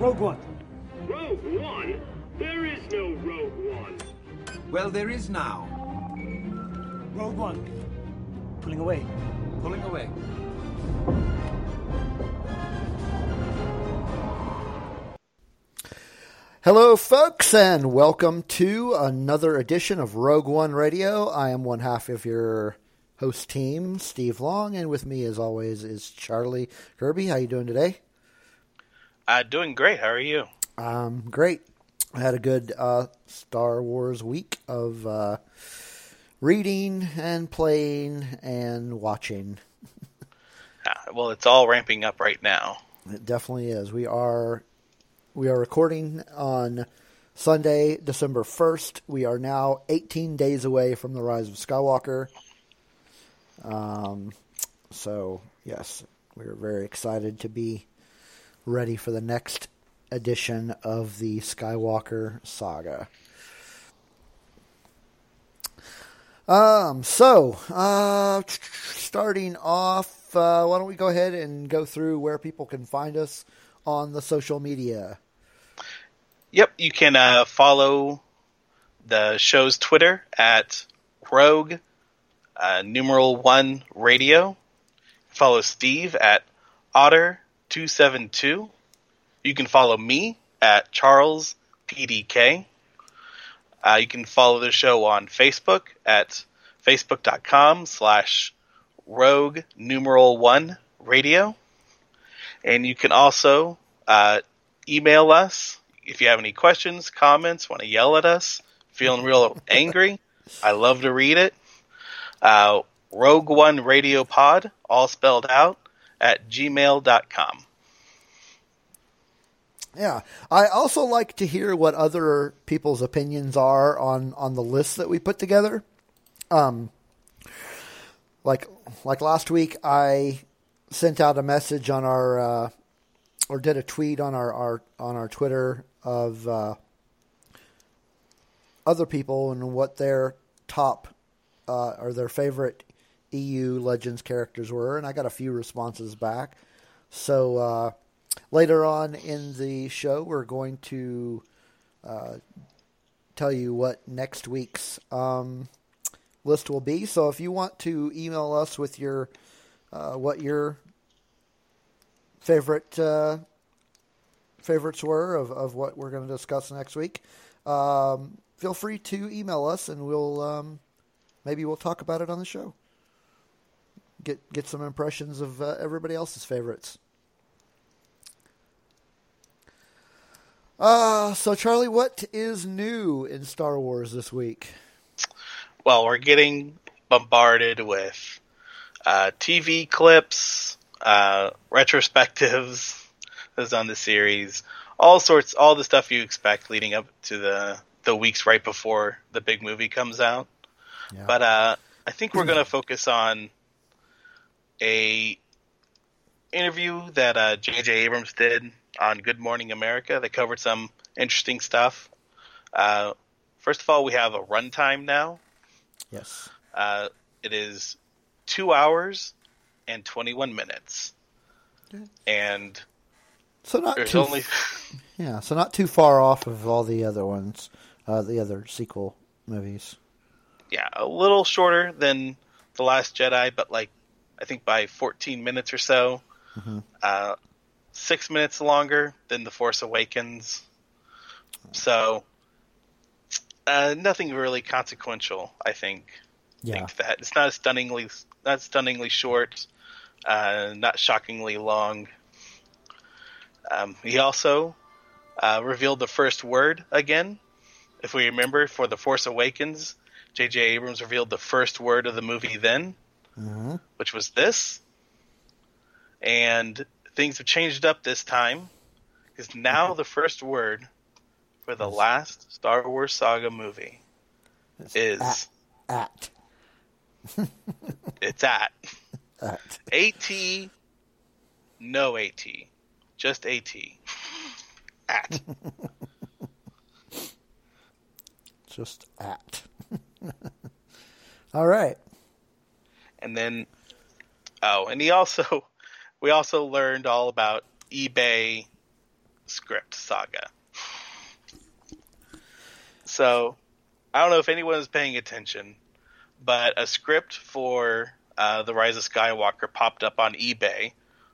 Rogue One. Rogue One? There is no Rogue One. Well, there is now. Rogue One. Pulling away. Pulling away. Hello, folks, and welcome to another edition of Rogue One Radio. I am one half of your host team, Steve Long, and with me, as always, is Charlie Kirby. How you doing today? Uh, doing great. How are you? Um, great. I had a good uh, Star Wars week of uh, reading and playing and watching. Uh, well, it's all ramping up right now. It definitely is. We are we are recording on Sunday, December first. We are now 18 days away from the Rise of Skywalker. Um, so yes, we're very excited to be ready for the next edition of the Skywalker saga. Um, so, uh, starting off, uh, why don't we go ahead and go through where people can find us on the social media? Yep, you can uh, follow the show's Twitter at Rogue uh, numeral one radio. Follow Steve at Otter two seven two. You can follow me at Charles PDK. Uh, you can follow the show on Facebook at facebook.com slash rogue numeral one radio. And you can also uh, email us if you have any questions, comments, want to yell at us, feeling real angry. I love to read it. Uh, Rogue One Radio Pod, all spelled out, at gmail.com. Yeah, I also like to hear what other people's opinions are on on the list that we put together. Um, like like last week, I sent out a message on our uh, or did a tweet on our, our on our Twitter of uh, other people and what their top uh, or their favorite EU Legends characters were, and I got a few responses back. So uh, later on in the show, we're going to uh, tell you what next week's um, list will be. So if you want to email us with your uh, what your favorite uh, favorites were of, of what we're going to discuss next week, um, feel free to email us, and we'll um, maybe we'll talk about it on the show. Get get some impressions of uh, everybody else's favorites. Uh, so Charlie, what is new in Star Wars this week? Well, we're getting bombarded with uh, TV clips, uh, retrospectives that's on the series, all sorts, all the stuff you expect leading up to the the weeks right before the big movie comes out. Yeah. But uh, I think we're going to focus on a interview that uh, J.J. Abrams did on Good Morning America They covered some interesting stuff. Uh, first of all, we have a runtime now. Yes. Uh, it is two hours and 21 minutes. And So not there's too only. yeah, so not too far off of all the other ones, uh, the other sequel movies. yeah, a little shorter than the Last Jedi, but like I think by 14 minutes or so. Uh, six minutes longer than the Force Awakens. So uh, nothing really consequential. I think. Yeah. Think that it's not stunningly not stunningly short, uh, not shockingly long. Um, he also uh, revealed the first word again. If we remember, for the Force Awakens, J.J. Abrams revealed the first word of the movie then, Mm-hmm. which was this. And things have changed up this time because now the first word for the last Star Wars saga movie is At it's at at AT, no AT, just AT. At. just at. all right. And then, oh, and he also, we also learned all about eBay script saga. So, I don't know if anyone is paying attention, but a script for uh, The Rise of Skywalker popped up on eBay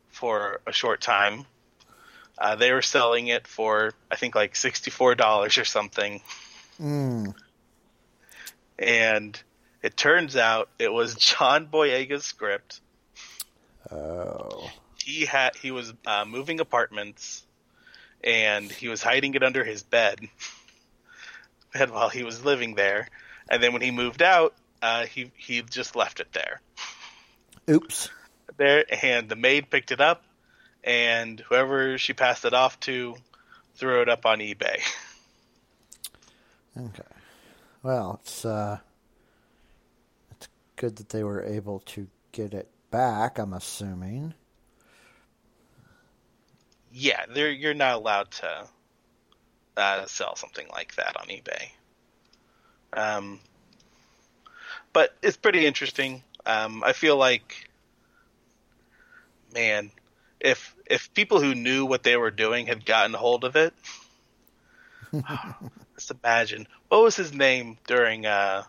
for a short time. Uh, they were selling it for, I think, like $64 or something. Mm. And it turns out it was John Boyega's script. Oh. He had he was uh, moving apartments, and he was hiding it under his bed. and while he was living there, and then when he moved out, uh, he he just left it there. Oops. There, and the maid picked it up, and whoever she passed it off to threw it up on eBay. Okay. Well, it's uh, it's good that they were able to get it back. I'm assuming. yeah, they're, you're not allowed to uh, sell something like that on eBay. Um, but it's pretty interesting. Um, I feel like, man, if if people who knew what they were doing had gotten hold of it, just imagine what was his name during uh,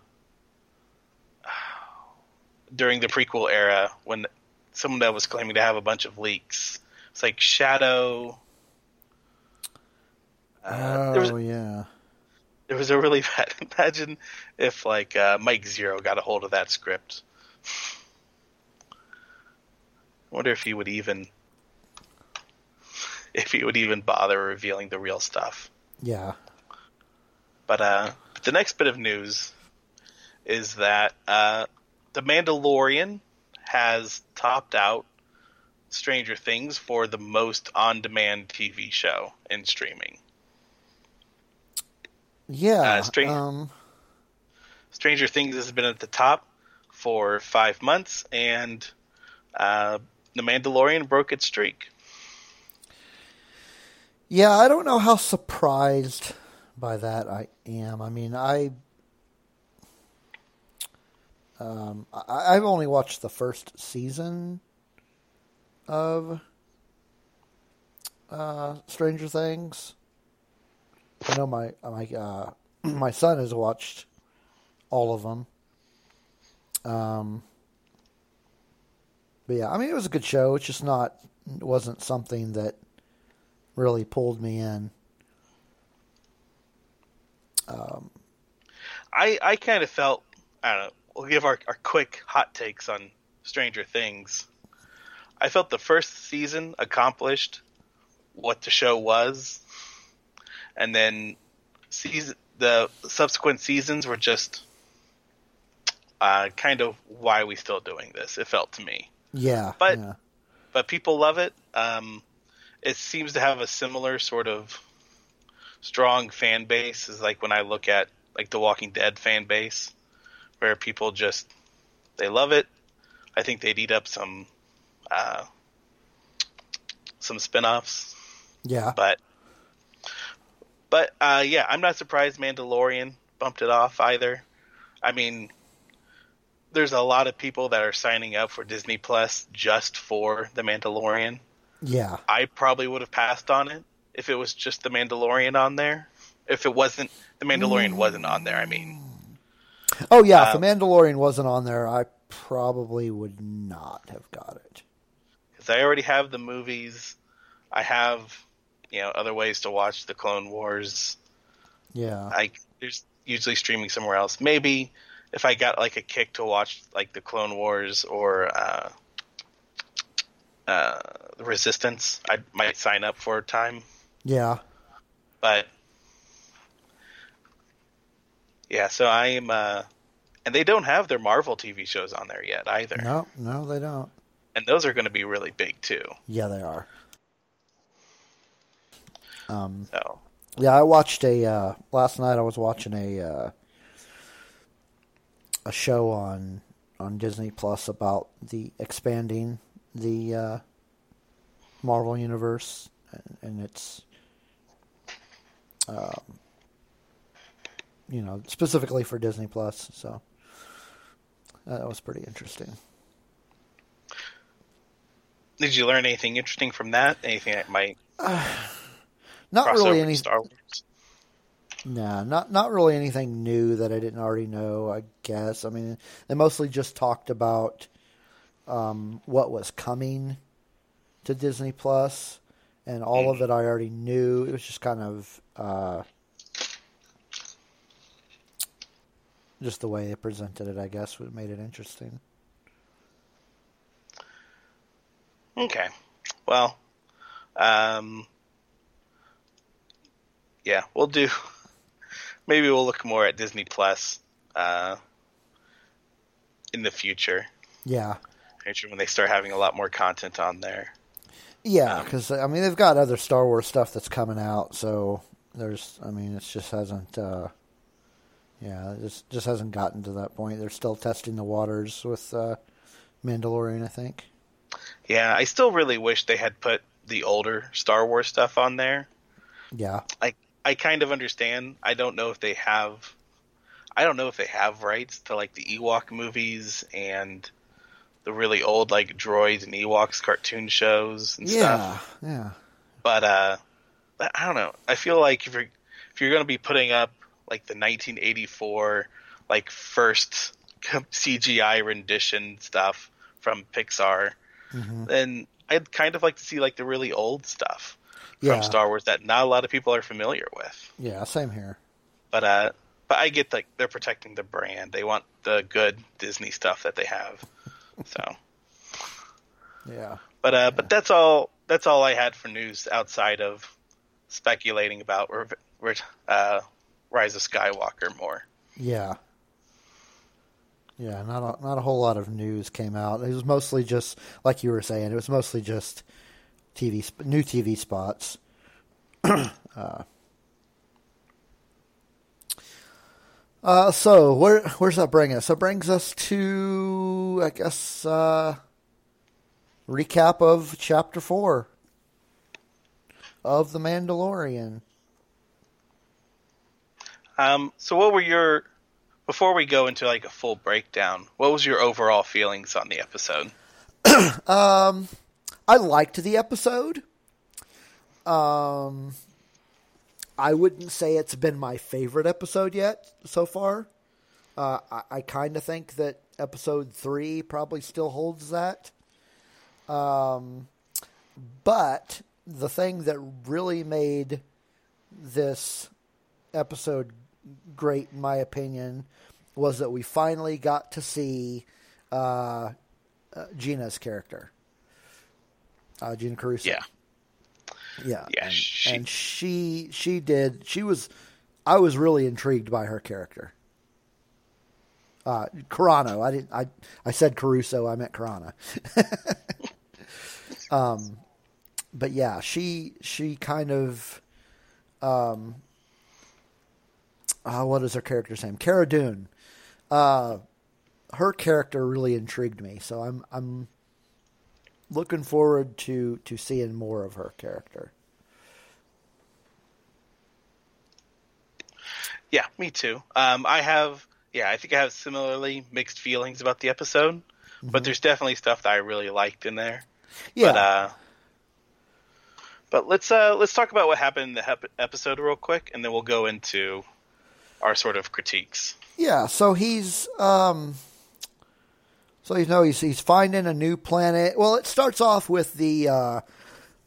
during the prequel era when someone that was claiming to have a bunch of leaks. It's like Shadow. Uh, there was oh yeah. there was a really bad. Imagine if like uh, Mike Zero got a hold of that script. I wonder if he would even if he would even bother revealing the real stuff. Yeah. But uh, the next bit of news is that uh, the Mandalorian has topped out Stranger Things for the most on-demand TV show in streaming. Yeah. Uh, String- um. Stranger Things has been at the top for five months, and uh, The Mandalorian broke its streak. Yeah, I don't know how surprised by that I am. I mean, I um, I, I've only watched the first season of uh, Stranger Things. I know my my uh, my son has watched all of them. Um, but yeah, I mean, it was a good show. It's just not it wasn't something that really pulled me in. Um, I I kind of felt I don't know. We'll give our, our quick hot takes on Stranger Things. I felt the first season accomplished what the show was, and then season the subsequent seasons were just uh, kind of why we still doing this. It felt to me, yeah, But- yeah. but people love it. Um, it seems to have a similar sort of strong fan base as like when I look at like the Walking Dead fan base, where people just they love it. I think they'd eat up some uh, some spin-offs, yeah. but but uh, yeah, I'm not surprised Mandalorian bumped it off either. I mean, there's a lot of people that are signing up for Disney Plus just for the Mandalorian. Yeah, I probably would have passed on it if it was just the Mandalorian on there. If it wasn't the Mandalorian wasn't on there, I mean, Oh yeah, if Um, the Mandalorian wasn't on there, I probably would not have got it. because I already have the movies. I have you know other ways to watch the Clone Wars. Yeah, I there's usually streaming somewhere else. Maybe if I got like a kick to watch like the Clone Wars or uh, uh, the Resistance, I might sign up for a time. yeah, But yeah, so I am, uh, and they don't have their Marvel TV shows on there yet either, no, no, they don't. and those are going to be really big too. Yeah, they are. Um, So yeah, I watched a uh, last night. I was watching a uh, a show on on Disney Plus about the expanding the uh, Marvel universe, and, and it's um, you know specifically for Disney Plus. So uh, that was pretty interesting. did you learn anything interesting from that? Anything that might? Not crossover really any. Star Wars. Nah, not not really anything new that I didn't already know. I guess. I mean, they mostly just talked about um, what was coming to Disney Plus, and all of it I already knew. It was just kind of uh, just the way they presented it. I guess what made it interesting. Okay. Well, um, yeah, we'll do. Maybe we'll look more at Disney Plus uh, in the future. Yeah, Future when they start having a lot more content on there. yeah, because I mean they've got other Star Wars stuff that's coming out, so there's. I mean, it just hasn't. Uh, yeah, it just just hasn't gotten to that point. They're still testing the waters with uh, Mandalorian, I think. Yeah, I still really wish they had put the older Star Wars stuff on there. Yeah, I I kind of understand. I don't know if they have. I don't know if they have rights to like the Ewok movies and the really old like droids and Ewoks cartoon shows and stuff. yeah, yeah. But uh, I don't know. I feel like if you're if you're going to be putting up like the 1984 like first CGI rendition stuff from Pixar, Mm-hmm. then I'd kind of like to see like the really old stuff Yeah. from Star Wars that not a lot of people are familiar with. Yeah, same here. But uh, but I get like they're protecting the brand. They want the good Disney stuff that they have. So, Yeah. but uh, but that's all. That's all I had for news outside of speculating about Re- uh, Rise of Skywalker more. Yeah. Yeah, not a, not a whole lot of news came out. It was mostly just like you were saying. It was mostly just TV new TV spots. uh, uh, so where where's that bring us? That brings us to I guess uh, recap of chapter four of the Mandalorian. Um, so what were your before we go into like a full breakdown? What was your overall feelings on the episode? I liked the episode. Um, I wouldn't say it's been my favorite episode yet so far. Uh, I, I kind of think that episode three probably still holds that. Um, but the thing that really made this episode great, in my opinion, was that we finally got to see uh, uh, Gina's character, uh, Gina Caruso. Yeah, yeah, Yeah, and she- and she she did. She was. I was really intrigued by her character. Uh, Carano. I didn't. I I said Caruso. I meant Carana. um, but yeah, she she kind of. Um, uh, what is her character's name? Cara Dune. Uh, her character really intrigued me, so I'm I'm looking forward to to seeing more of her character. yeah, me too. Um, I have yeah, I think I have similarly mixed feelings about the episode, but there's definitely stuff that I really liked in there. Yeah, But uh, but let's uh let's talk about what happened in the hep- episode real quick, and then we'll go into our sort of critiques. yeah. So he's um, so you know he's he's finding a new planet. Well, it starts off with the uh,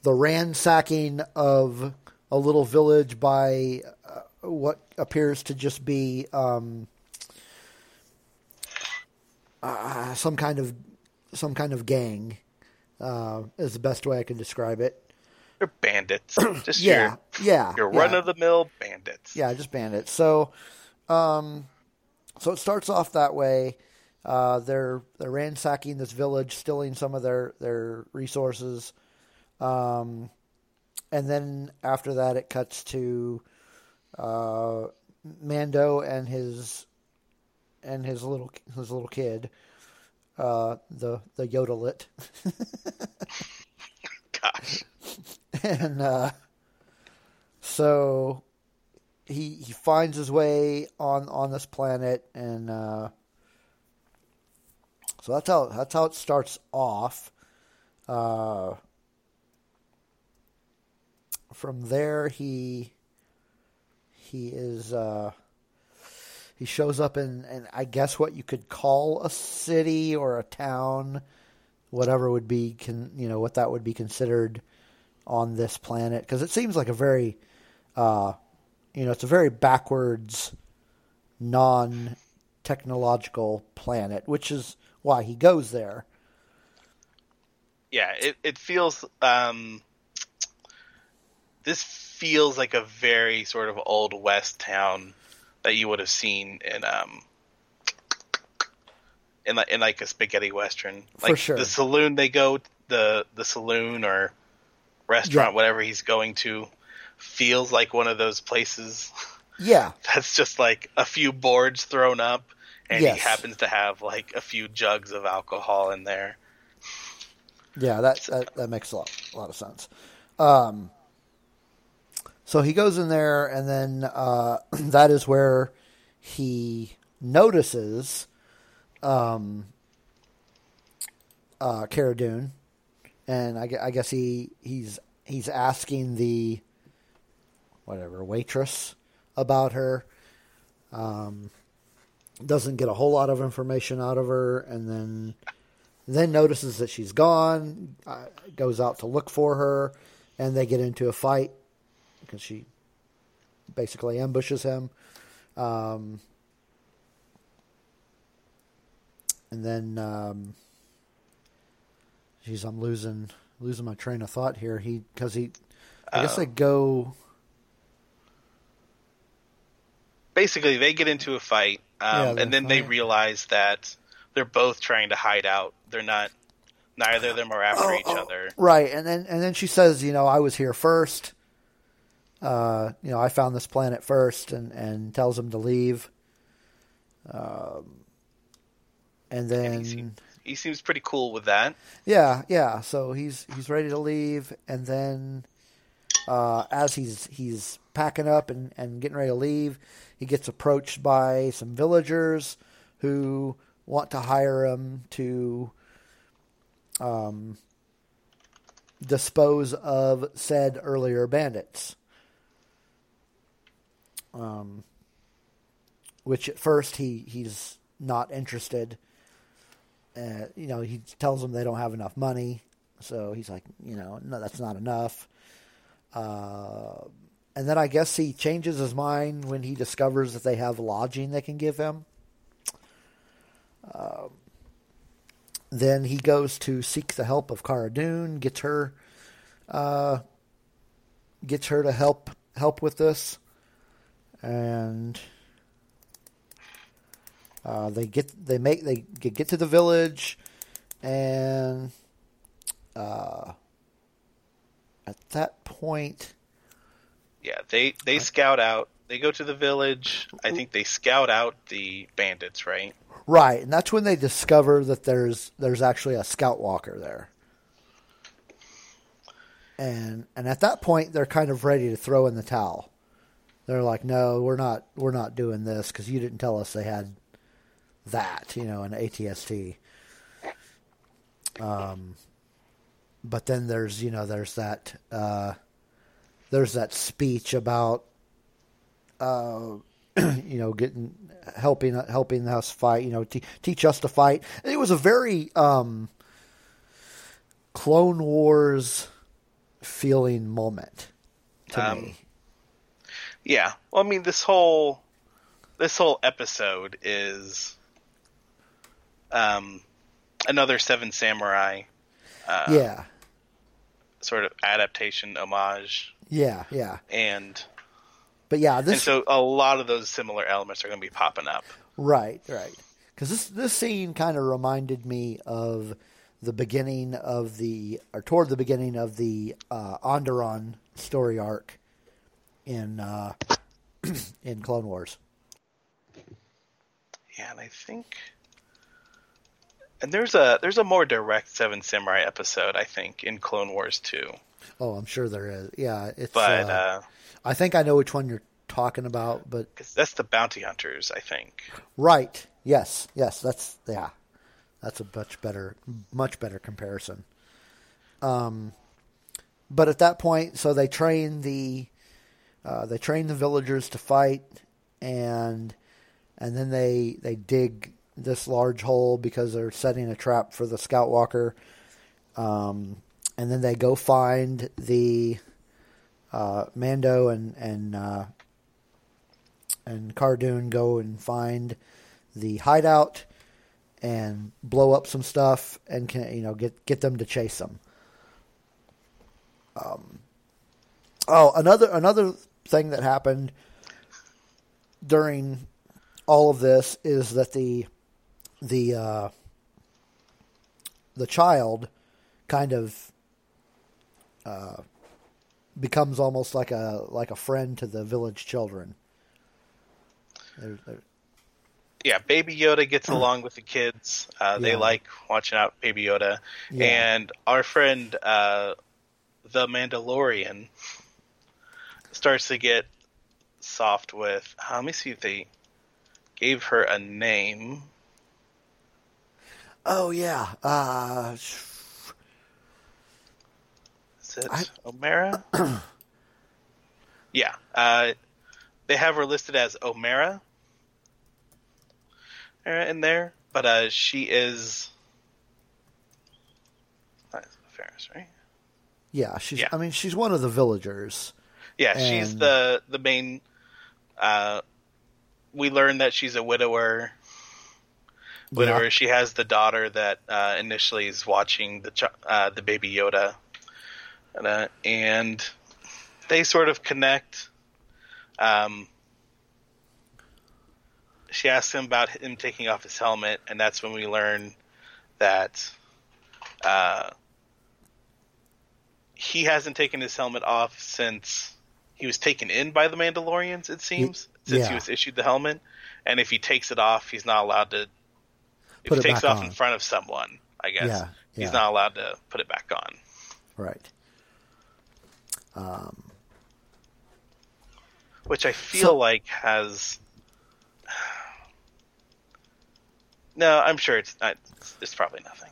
the ransacking of a little village by uh, what appears to just be um, uh, some kind of some kind of gang. Uh, is the best way I can describe it. They're bandits, just Yeah, your yeah, your yeah. run of the mill bandits. Yeah, just bandits. So, um, so it starts off that way. Uh, they're they're ransacking this village, stealing some of their their resources, um, and then after that, it cuts to uh, Mando and his and his little his little kid, uh, the the Yodelit. Gosh, and uh, so he he finds his way on on this planet, and uh, so that's how that's how it starts off. Uh, from there he he is uh, he shows up in, in I guess what you could call a city or a town, whatever would be you know what that would be considered on this planet because it seems like a very uh, you know it's a very backwards non technological planet, which is why he goes there. Yeah, it it feels um this feels like a very sort of old west town that you would have seen in um in like in like a spaghetti western. For Like sure. the saloon they go the the saloon or restaurant Yeah. whatever he's going to feels like one of those places Yeah, that's just like a few boards thrown up and Yes. he happens to have like a few jugs of alcohol in there. Yeah, that that, that makes a lot, a lot of sense. Um, so he goes in there, and then uh, that is where he notices um, uh, Cara Dune, and I, I guess he he's he's asking the whatever waitress about her. Um, doesn't get a whole lot of information out of her, and then then notices that she's gone, uh, goes out to look for her, and they get into a fight because she basically ambushes him. Um, and then, um, geez, I'm losing losing my train of thought here. He because he, I guess they go. basically they get into a fight um, they and then they realize that they're both trying to hide out they're not neither of them are after Oh, each oh, other Right, and then and then she says, you know, I was here first. Uh, you know, I found this planet first, and and tells him to leave. Um, and then he seems, he seems pretty cool with that yeah, yeah. So he's he's ready to leave, and then uh, as he's he's packing up and, and getting ready to leave, he gets approached by some villagers who want to hire him to um, dispose of said earlier bandits. Um, which at first he he's not interested. Uh, you know, he tells them they don't have enough money, so he's like, you know, no, that's not enough. Uh, and then I guess he changes his mind when he discovers that they have lodging they can give him. Um, then he goes to seek the help of Cara Dune, gets her, uh, gets her to help help with this, and uh, they get they make they get get to the village, and uh, at that point, yeah they they scout out they go to the village i think they scout out the bandits right right, and that's when they discover that there's there's actually a scout walker there. And and at that point, they're kind of ready to throw in the towel. They're like, "No, we're not. We're not doing this because you didn't tell us they had that, you know, an ATST." Um, but then there's you know there's that uh, there's that speech about uh, you know getting helping helping us fight you know te- teach us to fight. It was a very um, clone wars feeling moment to Um, me yeah. Well i mean this whole this whole episode is um another seven samurai uh, yeah sort of adaptation homage yeah yeah and but yeah this. and so a lot of those similar elements are going to be popping up Right, right. Because this this scene kind of reminded me of the beginning of the, or toward the beginning of the uh, Onderon story arc in uh, in Clone Wars. yeah and i think and there's a there's a more direct seven samurai episode i think in clone wars too. Oh, I'm sure there is. Yeah, it's. but uh, uh I think I know which one you're talking about, but 'cause that's the bounty hunters i think right. Yes, yes. That's yeah. That's a much better, much better comparison. Um, but at that point, so they train the uh, they train the villagers to fight, and and then they they dig this large hole because they're setting a trap for the scout walker. Um, and then they go find the uh, Mando and and uh, and Cara Dune go and find the hideout and blow up some stuff and can you know get get them to chase them. Um, oh, another another thing that happened during all of this is that the the uh, the child kind of uh, becomes almost like a like a friend to the village children. They're, they're, yeah, Baby Yoda gets along with the kids. Uh, they Yeah. like watching out Baby Yoda, Yeah. and our friend uh, the Mandalorian starts to get soft with. uh, let me see if they gave her a name. Oh yeah, uh, Is it I- Omera? yeah, uh, they have her listed as Omera uh, in there, but uh, she is. Ferris, right? yeah. She's Yeah. I mean she's one of the villagers. Yeah, she's the the main. Uh, we learned that she's a widower. Widower. Yeah. She has the daughter that uh, initially is watching the uh, the baby Yoda, and, uh, and they sort of connect. Um, she asks him about him taking off his helmet, and that's when we learn that uh, he hasn't taken his helmet off since he was taken in by the Mandalorians. It seems since yeah. he was issued the helmet, and if he takes it off, he's not allowed to. If Put he it takes it off on. in front of someone, I guess Yeah, he's not allowed to put it back on. Right. Um, which I feel So- like has. No, I'm sure it's not. It's probably nothing.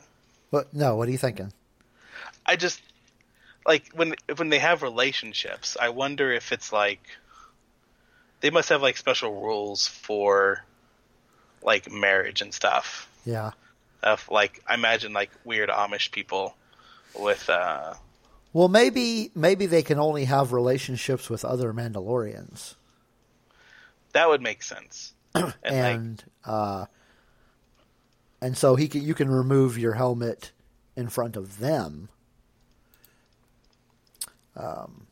but no, what are you thinking? I just like when when they have relationships. I wonder if it's like they must have like special rules for like marriage and stuff. Yeah. Of like I imagine like weird Amish people with uh Well, maybe maybe they can only have relationships with other Mandalorians, that would make sense. And, like and uh, and so he can you can remove your helmet in front of them. Um,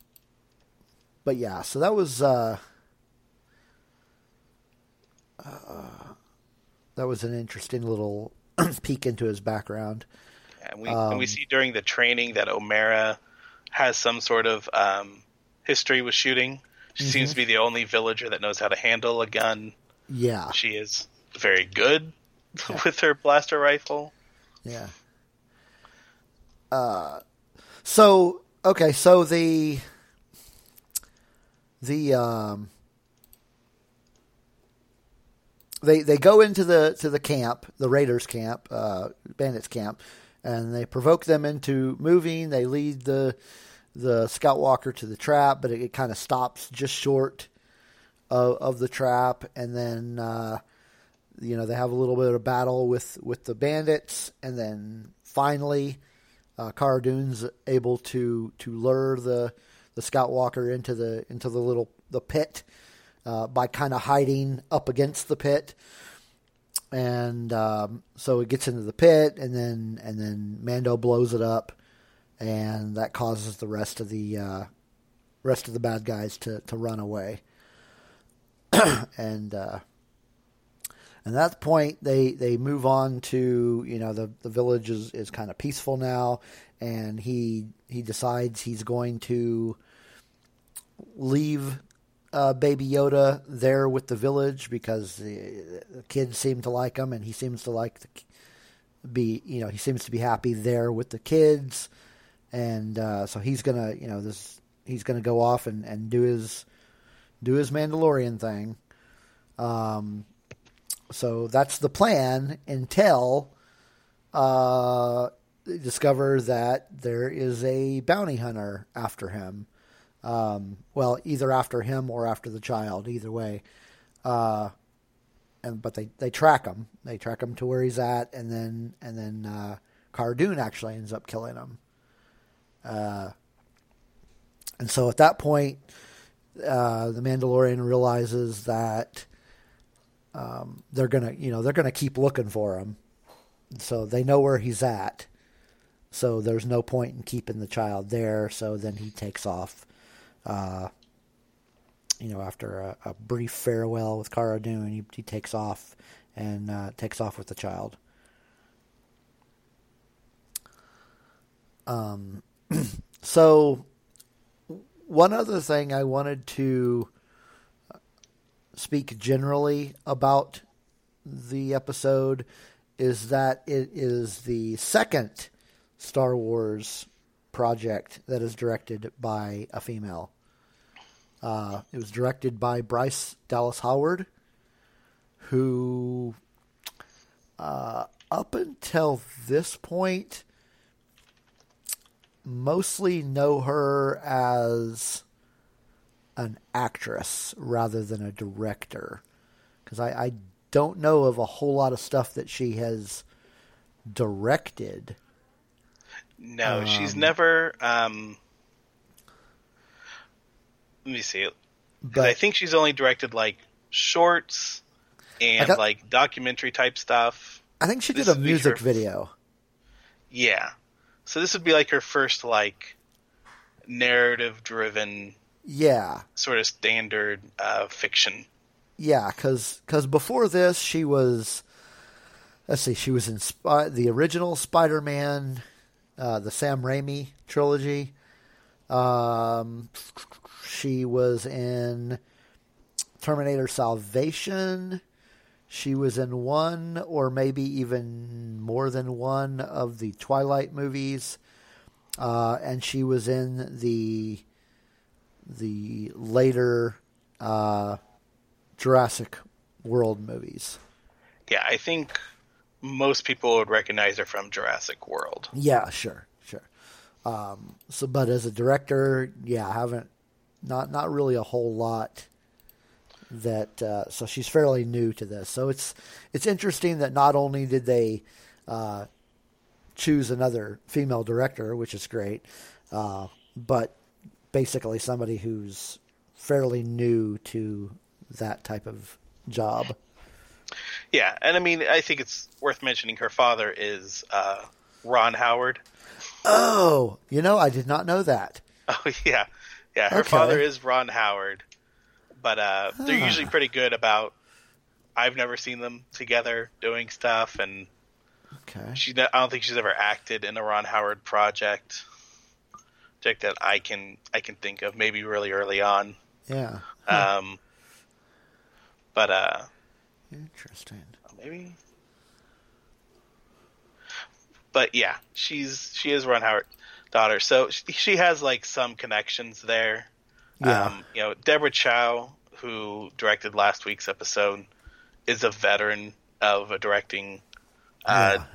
but yeah, so that was uh, that was an interesting little peek into his background. And we and we Um, see during the training that Omera has some sort of um, history with shooting. She Mm-hmm. seems to be the only villager that knows how to handle a gun. Yeah, She is very good with her blaster rifle. Yeah. Uh, so okay, so the the um they they go into the to the camp, the Raiders camp, uh, Bandits camp, and they provoke them into moving. They lead the the Scout Walker to the trap, but it, it kind of stops just short of, of the trap, and then. Uh, you know they have a little bit of a battle with with the bandits, and then finally, uh, Cara Dune's able to to lure the the Scout Walker into the into the little the pit uh, by kind of hiding up against the pit, and um, so it gets into the pit, and then and then Mando blows it up, and that causes the rest of the uh, rest of the bad guys to to run away, and. Uh, and at that point, they, they move on to you know the, the village is, is kind of peaceful now, and he he decides he's going to leave uh, Baby Yoda there with the village because the, the kids seem to like him, and he seems to like the, be you know he seems to be happy there with the kids, and uh, so he's gonna you know this he's gonna go off and, and do his do his Mandalorian thing. Um, so that's the plan until uh, they discover that there is a bounty hunter after him. Um, well, either after him or after the child, either way. Uh, and but they, they track him. They track him to where he's at, and then and then uh, Cara Dune actually ends up killing him. Uh, and so at that point, uh, the Mandalorian realizes that um, they're gonna, you know, they're gonna keep looking for him. So they know where he's at. So there's no point in keeping the child there. So then he takes off. Uh, you know, after a, a, brief farewell with Cara Dune, he, he takes off and uh, takes off with the child. Um, so one other thing I wanted to speak generally about the episode is that it is the second Star Wars project that is directed by a female. Uh, it was directed by Bryce Dallas Howard, who, uh, up until this point, mostly know her as an actress rather than a director. Because I, I don't know of a whole lot of stuff that she has directed. No, um, she's never. Um, let me see. But I think she's only directed like shorts and got, like documentary type stuff. I think she did a music her, video. Yeah, so this would be like her first like narrative driven yeah sort of standard uh, fiction yeah because cause before this she was let's see she was in Sp- the original spider-man uh, the sam raimi trilogy um, she was in terminator salvation she was in one or maybe even more than one of the twilight movies uh, and she was in the the later uh, Jurassic World movies. Yeah, I think most people would recognize her from Jurassic World. Yeah, sure, sure. Um, so, but as a director, yeah, I haven't not not really a whole lot. That uh, so she's fairly new to this. So it's it's interesting that not only did they uh, choose another female director, which is great, uh, but basically somebody who's fairly new to that type of job. Yeah, and I mean, I think it's worth mentioning her father is uh, Ron Howard. Oh, you know, I did not know that. Oh yeah, yeah. Her okay. father is Ron Howard, but uh, huh. they're usually pretty good about. I've never seen them together doing stuff, and okay, she. I don't think she's ever acted in a Ron Howard project Project that I can I can think of maybe really early on. Yeah. Um. But uh. Interesting. Maybe. But yeah, she's she is Ron Howard daughter, so she, she has like some connections there. Yeah. Um, you know, Deborah Chow, who directed last week's episode, is a veteran of a directing uh, yeah.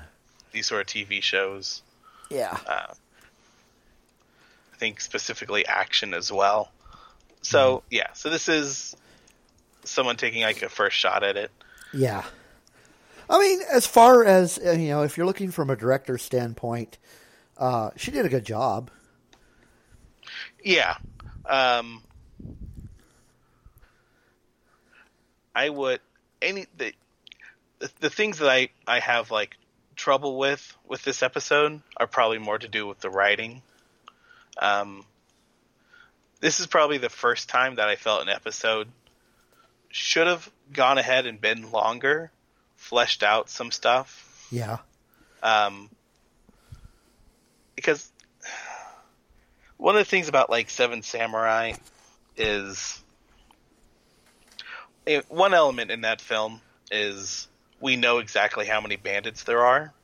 these sort of TV shows. Yeah. Uh, I think specifically action as well. So mm yeah, so this is someone taking like a first shot at it. Yeah. I mean, as far as uh, you know, if you're looking from a director's standpoint, uh, she did a good job. Yeah, um, I would any the, the the things that I I have like trouble with with this episode are probably more to do with the writing. Um, this is probably the first time that I felt an episode should have gone ahead and been longer, fleshed out some stuff. Yeah. Um, because one of the things about like Seven Samurai is eh, one element in that film is we know exactly how many bandits there are.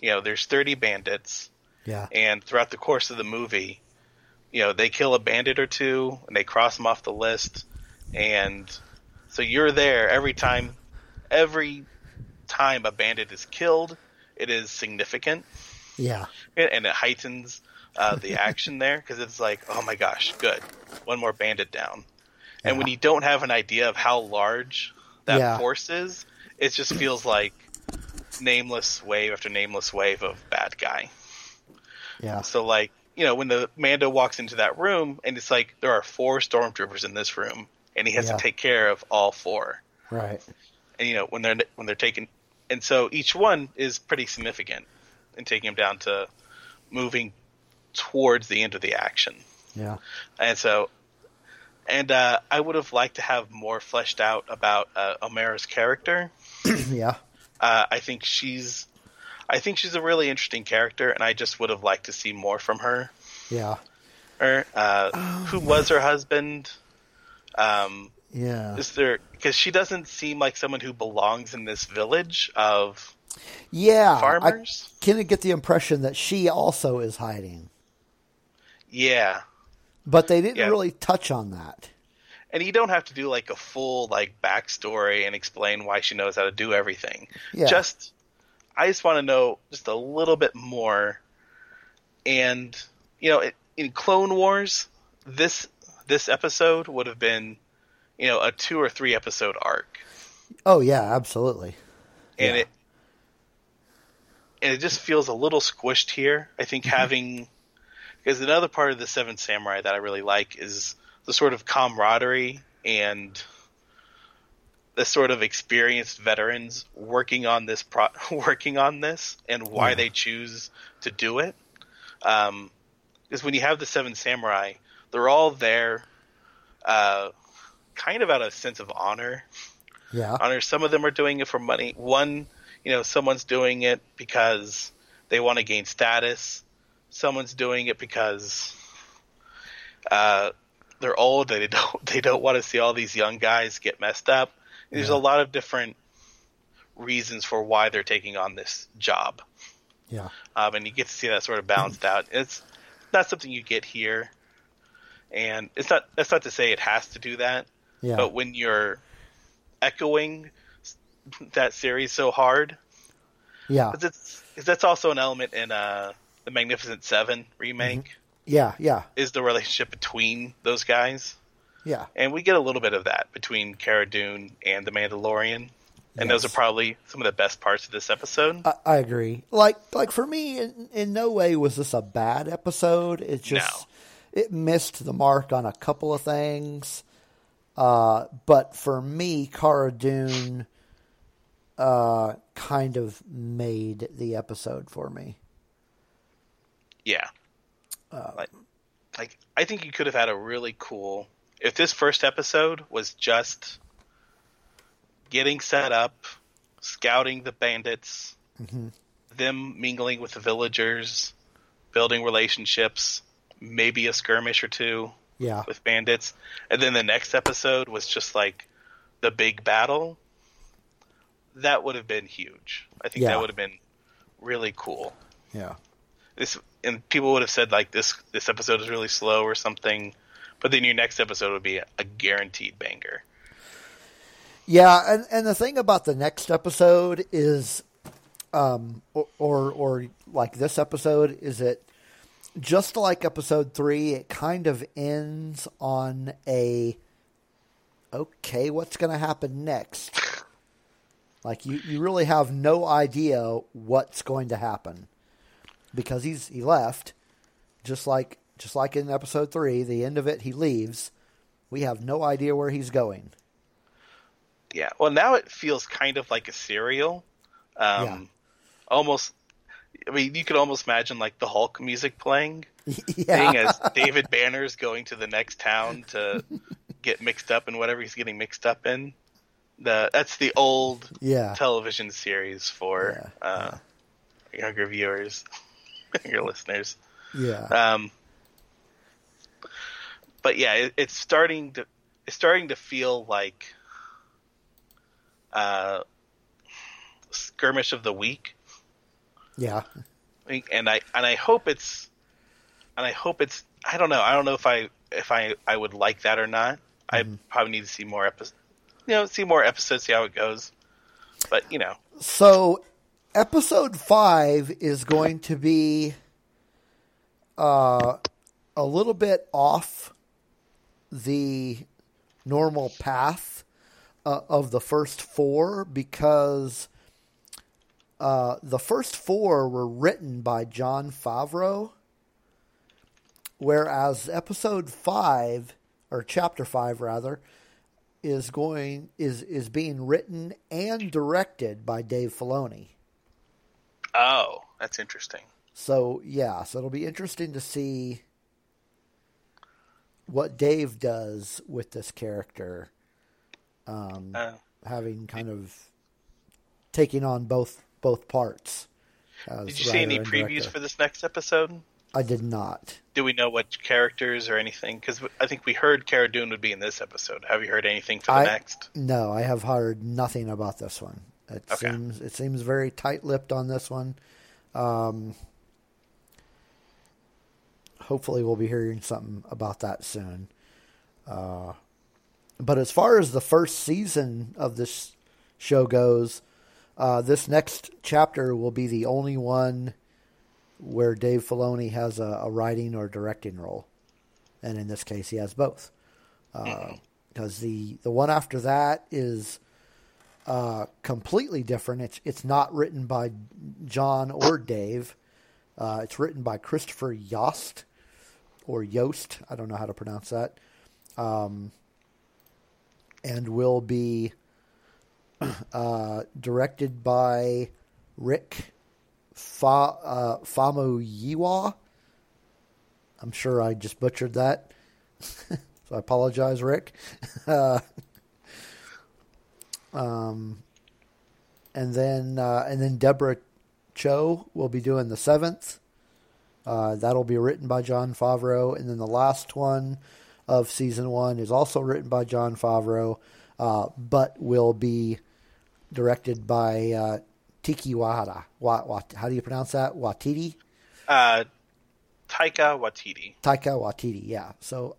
You know, there's 30 bandits. Yeah. And throughout the course of the movie, you know, they kill a bandit or two and they cross them off the list. And so you're there every time, every time a bandit is killed, it is significant. Yeah. and, it heightens uh, the action there because it's like, oh my gosh, good, one more bandit down. And when you don't have an idea of how large that Yeah. force is, it just feels like nameless wave after nameless wave of bad guy. Yeah. So like, you know, when the Mando walks into that room and it's like there are four stormtroopers in this room and he has Yeah. to take care of all four. Right. And you know, when they're when they're taken and so each one is pretty significant in taking him down to moving towards the end of the action. Yeah. And so and uh, I would have liked to have more fleshed out about uh, Omera's character. yeah. Uh, I think she's, I think she's a really interesting character, and I just would have liked to see more from her. Yeah. Her, uh, who was her husband? Um, Yeah. is there because she doesn't seem like someone who belongs in this village of Yeah. farmers? I kind of get the impression that she also is hiding, yeah, but they didn't Yeah. really touch on that. and you don't have to do like a full like backstory and explain why she knows how to do everything. Yeah. Just, I just want to know just a little bit more. And you know, it, in Clone Wars, this this episode would have been, you know, a two or three episode arc, Oh yeah, absolutely. and Yeah. it and it just feels a little squished here. I think Mm-hmm. having because another part of the Seven Samurai that I really like is the sort of camaraderie and the sort of experienced veterans working on this pro- working on this and why Yeah. they choose to do it. Um, because when you have the Seven Samurai, they're all there, uh, kind of out of a sense of honor Yeah. honor. Some of them are doing it for money. One, you know, someone's doing it because they want to gain status. Someone's doing it because uh, they're old. They don't they don't want to see all these young guys get messed up. There's a lot of different reasons for why they're taking on this job, Yeah. um, and you get to see that sort of balanced out. It's not something you get here, and it's not. That's not to say it has to do that. Yeah. But when you're echoing that series so hard, Yeah. because it's 'cause that's also an element in uh, the Magnificent Seven remake Yeah. Yeah. is the relationship between those guys, Yeah. and we get a little bit of that between Cara Dune and the Mandalorian, and those are probably some of the best parts of this episode. I, I agree. Like, like for me, in, in no way was this a bad episode. It just No. it missed the mark on a couple of things. Uh, but for me, Cara Dune uh, kind of made the episode for me. Yeah. Uh, like, like I think you could have had a really cool if this first episode was just getting set up, scouting the bandits, them mingling with the villagers, building relationships, maybe a skirmish or two Yeah. with bandits, and then the next episode was just like the big battle. That would have been huge. I think Yeah. that would have been really cool Yeah. this and people would have said like this this episode is really slow or something but then your next episode would be a, a guaranteed banger Yeah, and, and the thing about the next episode is, um, or, or or like this episode is it just like episode three, it kind of ends on a okay, what's going to happen next? Like you, you really have no idea what's going to happen because he's he left, just like just like in episode three, the end of it, he leaves. We have no idea where he's going. yeah well now it feels kind of like a serial um Yeah. almost i mean you could almost imagine like the hulk music playing yeah. thing as david banner's going to the next town to get mixed up in whatever he's getting mixed up in the that's the old Yeah. television series for Yeah, uh younger viewers your listeners Yeah. Um, but yeah, it, it's starting to it's starting to feel like uh, skirmish of the week, yeah. And I and I hope it's and I hope it's I don't know I don't know if I if I I would like that or not. I probably need to see more episodes, you know, see more episodes, see how it goes. But you know, So episode five is going to be uh, a little bit off the normal path uh, of the first four because uh, the first four were written by Jon Favreau, whereas episode five or chapter five rather is going is is being written and directed by Dave Filoni. Oh, that's interesting. So yeah, so it'll be interesting to see what Dave does with this character, um, Uh, having kind of taking on both both parts. did you see any previews director. for this next episode? I did not. Do we know what characters or anything? Because I think we heard Cara Dune would be in this episode. Have you heard anything for the I- next? No, I have heard nothing about this one. It Okay. seems it seems very tight-lipped on this one. Um, hopefully, we'll be hearing something about that soon. Uh, but as far as the first season of this show goes, uh, this next chapter will be the only one where Dave Filoni has a, a writing or directing role, and in this case, he has both. Because the the one after that is uh, completely different. It's it's not written by John or Dave. Uh, it's written by Christopher Yost or Yost. I don't know how to pronounce that. Um, and will be uh, directed by Rick Fa, uh. I'm sure I just butchered that. so I apologize, Rick. Uh, um, and then uh, and then Deborah Chow will be doing the seventh. Uh, that'll be written by Jon Favreau, and then the last one of season one is also written by Jon Favreau, uh, but will be directed by uh, Tiki Wahara. Wa, wa, how do you pronounce that? Watiti? Uh, Taika Watiti. Taika Watiti, yeah. So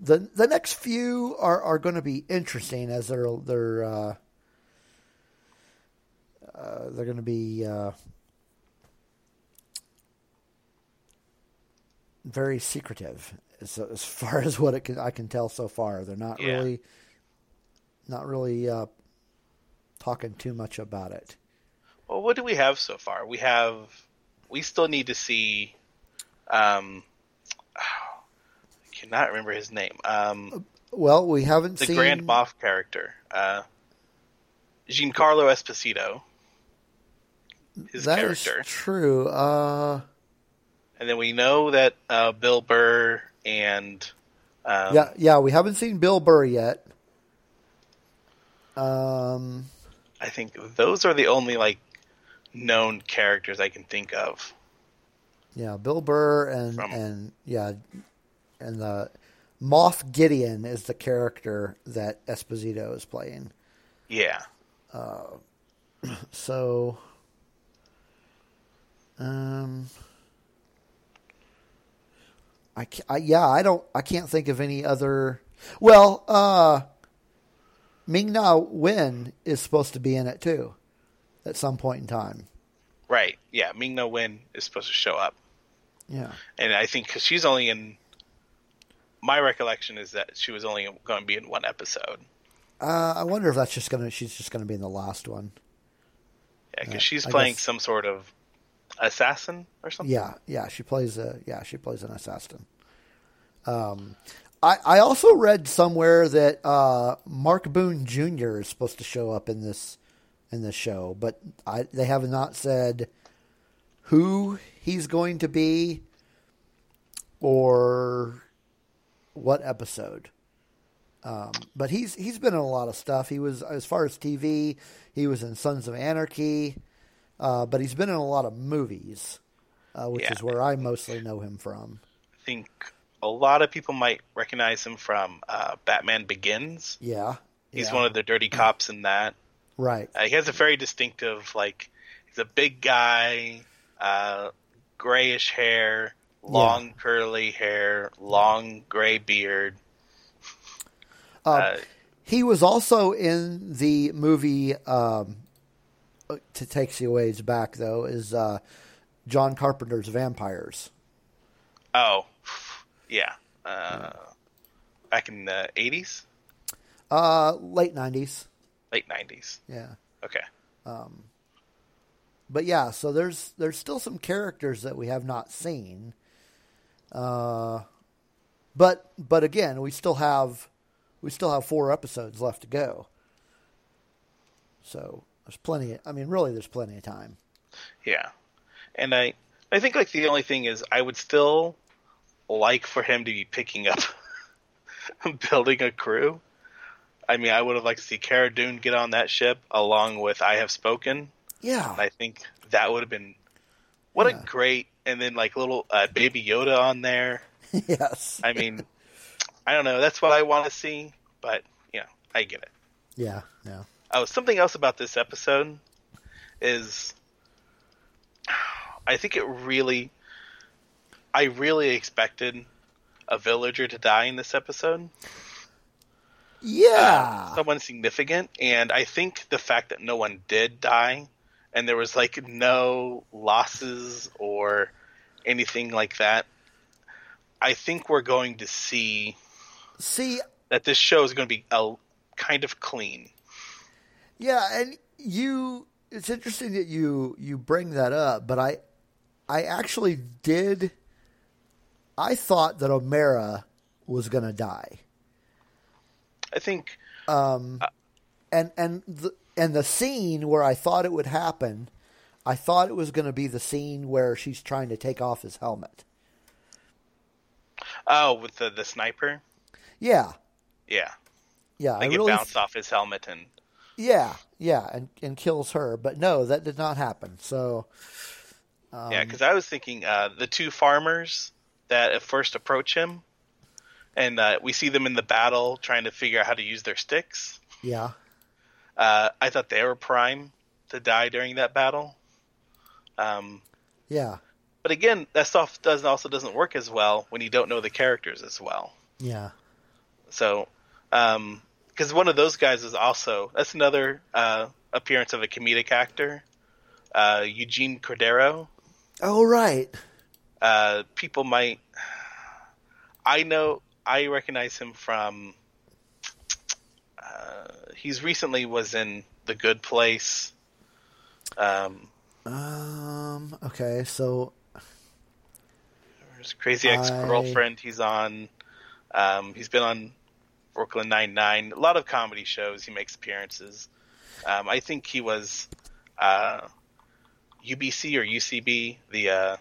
the the next few are, are going to be interesting as they're they're uh, uh, they're going to be uh, very secretive as, as far as what it can, I can tell so far. They're not Yeah. really not really uh, talking too much about it. Well, what do we have so far? We have. We still need to see. Um, I cannot remember his name. Um, Well, we haven't seen the seen Grand Moff character, uh, Giancarlo Esposito. His That is character, true. Uh, and then we know that uh, Bill Burr and um, yeah, yeah, we haven't seen Bill Burr yet. Um, I think those are the only like known characters I can think of. yeah, Bill Burr and From- and yeah, and the Moff Gideon is the character that Esposito is playing. Yeah, So, um, I, I yeah, I don't, I can't think of any other. Well, uh, Ming Na Wen is supposed to be in it too, at some point in time. right. Yeah, Ming Na Wen is supposed to show up. Yeah, and I think because she's only in. My recollection is that she was only going to be in one episode. uh, I wonder if that's just gonna, she's just gonna be in the last one. Yeah, because Yeah, she's I playing guess- some sort of assassin or something. Yeah, yeah, she plays a yeah, she plays an assassin. Um, I I also read somewhere that uh, Mark Boone Jr. is supposed to show up in this in this show, but I they have not said who he's going to be or what episode. Um, but he's he's been in a lot of stuff. He was as far as TV, he was in Sons of Anarchy, uh, but he's been in a lot of movies, uh, which Yeah. is where I mostly know him from. I think a lot of people might recognize him from uh, Batman Begins. Yeah, He's yeah. one of the dirty cops in that. right. Uh, he has a very distinctive, like, he's a big guy, uh, grayish hair, long curly hair, long gray beard. Uh, Uh, he was also in the movie um, uh, to takes you ways back though is uh, John Carpenter's Vampires. Oh, yeah. Uh, back in the eighties, Uh, late nineties. late nineties. Yeah. Okay. but yeah, so there's there's still some characters that we have not seen. Uh, but but again, we still have we still have four episodes left to go. So there's plenty. I mean, really, there's plenty of time. Yeah, and I I think like the only thing is I would still like for him to be picking up building a crew. I mean, I would have liked to see Cara Dune get on that ship along with I Have Spoken. Yeah, And I think that would have been what Yeah. a great and then like little uh, Baby Yoda on there. yes, I mean, I don't know. That's what I want to see, but you know, I get it. yeah, yeah, Oh, something else about this episode is I think it really I really expected a villager to die in this episode. yeah. Uh, someone significant and I think the fact that no one did die and there was like no losses or anything like that I think we're going to see See, that this show is going to be a kind of clean. Yeah, and you it's interesting that you you bring that up, but I I actually did I thought that Omera was going to die. I think And and the and the scene where I thought it would happen, I thought it was going to be the scene where she's trying to take off his helmet. oh with the the sniper Yeah. Yeah, Yeah, I it really bounced off his helmet and Yeah, yeah, and and kills her, but no, that did not happen. So Um, yeah, because I was thinking uh, the two farmers that at first approach him, and uh, we see them in the battle trying to figure out how to use their sticks. yeah. Uh, I thought they were prime to die during that battle. Um, Yeah. but again, that stuff doesn't also doesn't work as well when you don't know the characters as well. Yeah. So, because one of those guys is also that's another uh, appearance of a comedic actor, uh, Eugene Cordero. Oh right. Uh, people might, I know, I recognize him from. Uh, he's recently was in The Good Place. Um, Um okay, so there's Crazy Ex Girlfriend. He's on. Um, he's been on Brooklyn Nine Nine. A lot of comedy shows. He makes appearances. Um, I think he was uh, UBC or UCB, the uh,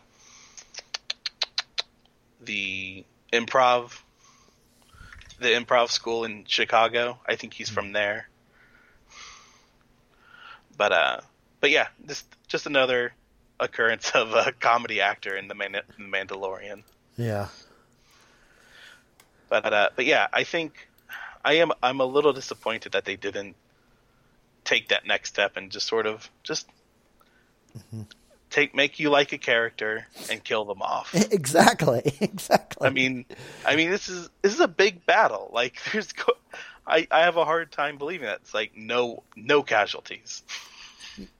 the improv, the improv school in Chicago. I think he's from there. But uh, but yeah, just just another occurrence of a comedy actor in the Man- the Mandalorian. yeah. But uh, but yeah, I think I am I'm a little disappointed that they didn't take that next step and just sort of just take make you like a character and kill them off. Exactly. Exactly. I mean, I mean this is this is a big battle. Like there's go- I I have a hard time believing that it's like no no casualties.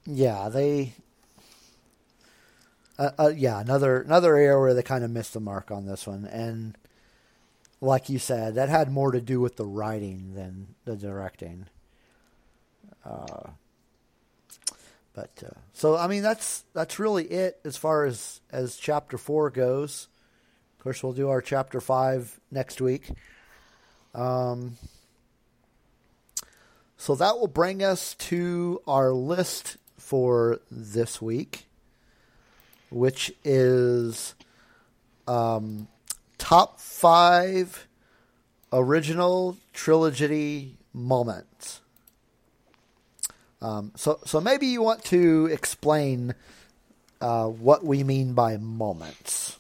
yeah, they. Uh, uh, yeah, another another area where they kind of missed the mark on this one, and like you said, that had more to do with the writing than the directing. Uh, but uh, so I mean that's that's really it as far as as chapter four goes. Of course, we'll do our chapter five next week. Um, so that will bring us to our list for this week, which is um, top five original trilogy moments. Um, so, so maybe you want to explain uh, what we mean by moments.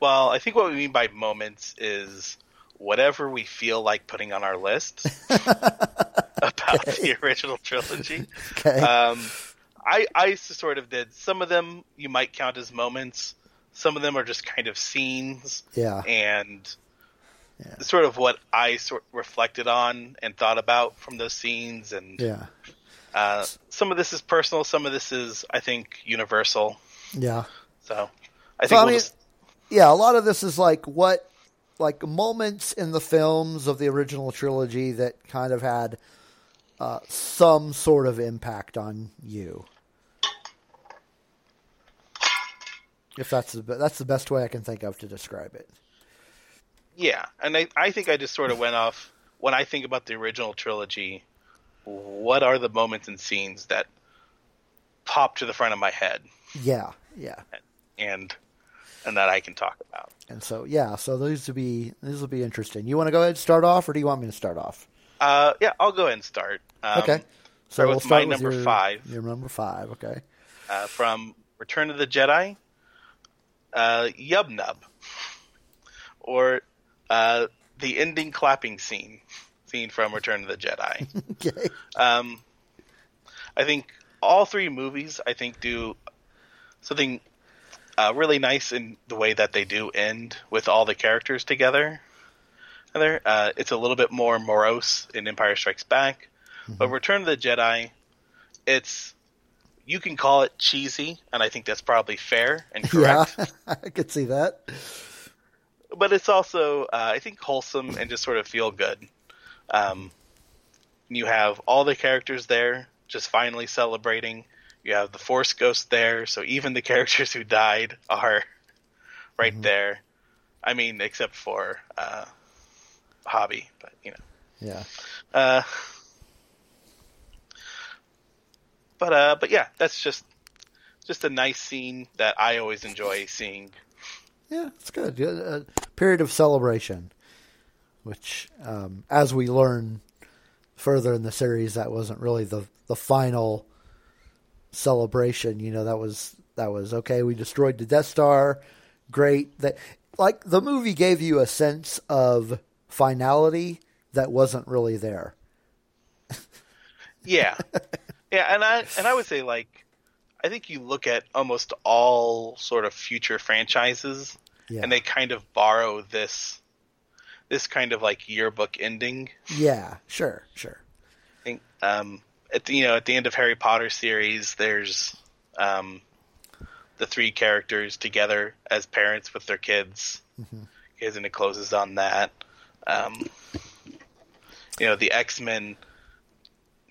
Well, I think what we mean by moments is whatever we feel like putting on our list about the original trilogy. Okay. Um, I I sort of did some of them. You might count as moments. Some of them are just kind of scenes, yeah. and sort of what I sort reflected on and thought about from those scenes. And Yeah. Uh, some of this is personal, some of this is, I think, universal. Yeah. So I think So, we'll mean, just yeah, a lot of this is like what, like moments in the films of the original trilogy that kind of had uh, some sort of impact on you. If that's the that's the best way I can think of to describe it. Yeah, and I, I think I just sort of went off when I think about the original trilogy. What are the moments and scenes that pop to the front of my head, Yeah, yeah, and and that I can talk about? and so yeah, so these will be these will be interesting. You want to go ahead and start off, or do you want me to start off? Uh, yeah, I'll go ahead and start. Um, okay, so start we'll with start my with number your, five. Your number five, okay. uh, from Return of the Jedi, uh, Yub Nub, or uh, the ending clapping scene, scene from Return of the Jedi. Okay, Um, I think all three movies, I think, do something uh, really nice in the way that they do end with all the characters together. Uh, it's a little bit more morose in Empire Strikes Back, but Return of the Jedi, it's you can call it cheesy, and I think that's probably fair and yeah, correct. I could see that. but it's also uh, I think wholesome and just sort of feel good. Um, you have all the characters there, just finally celebrating. You have the Force Ghost there, so even the characters who died are right there. I mean, except for uh, Hobby, but you know. Yeah, Uh, but uh, but yeah, that's just just a nice scene that I always enjoy seeing. yeah, it's good. A period of celebration, which, um, as we learn further in the series, that wasn't really the the final celebration. You know, that was that was okay. We destroyed the Death Star. Great. That like the movie gave you a sense of finality that wasn't really there. Yeah, yeah, and I and I would say like I think you look at almost all sort of future franchises, Yeah. and they kind of borrow this this kind of like yearbook ending. Yeah, sure, sure. I think um, at the you know at the end of Harry Potter series, there's um, the three characters together as parents with their kids, kids, and it closes on that. Um, you know the X Men.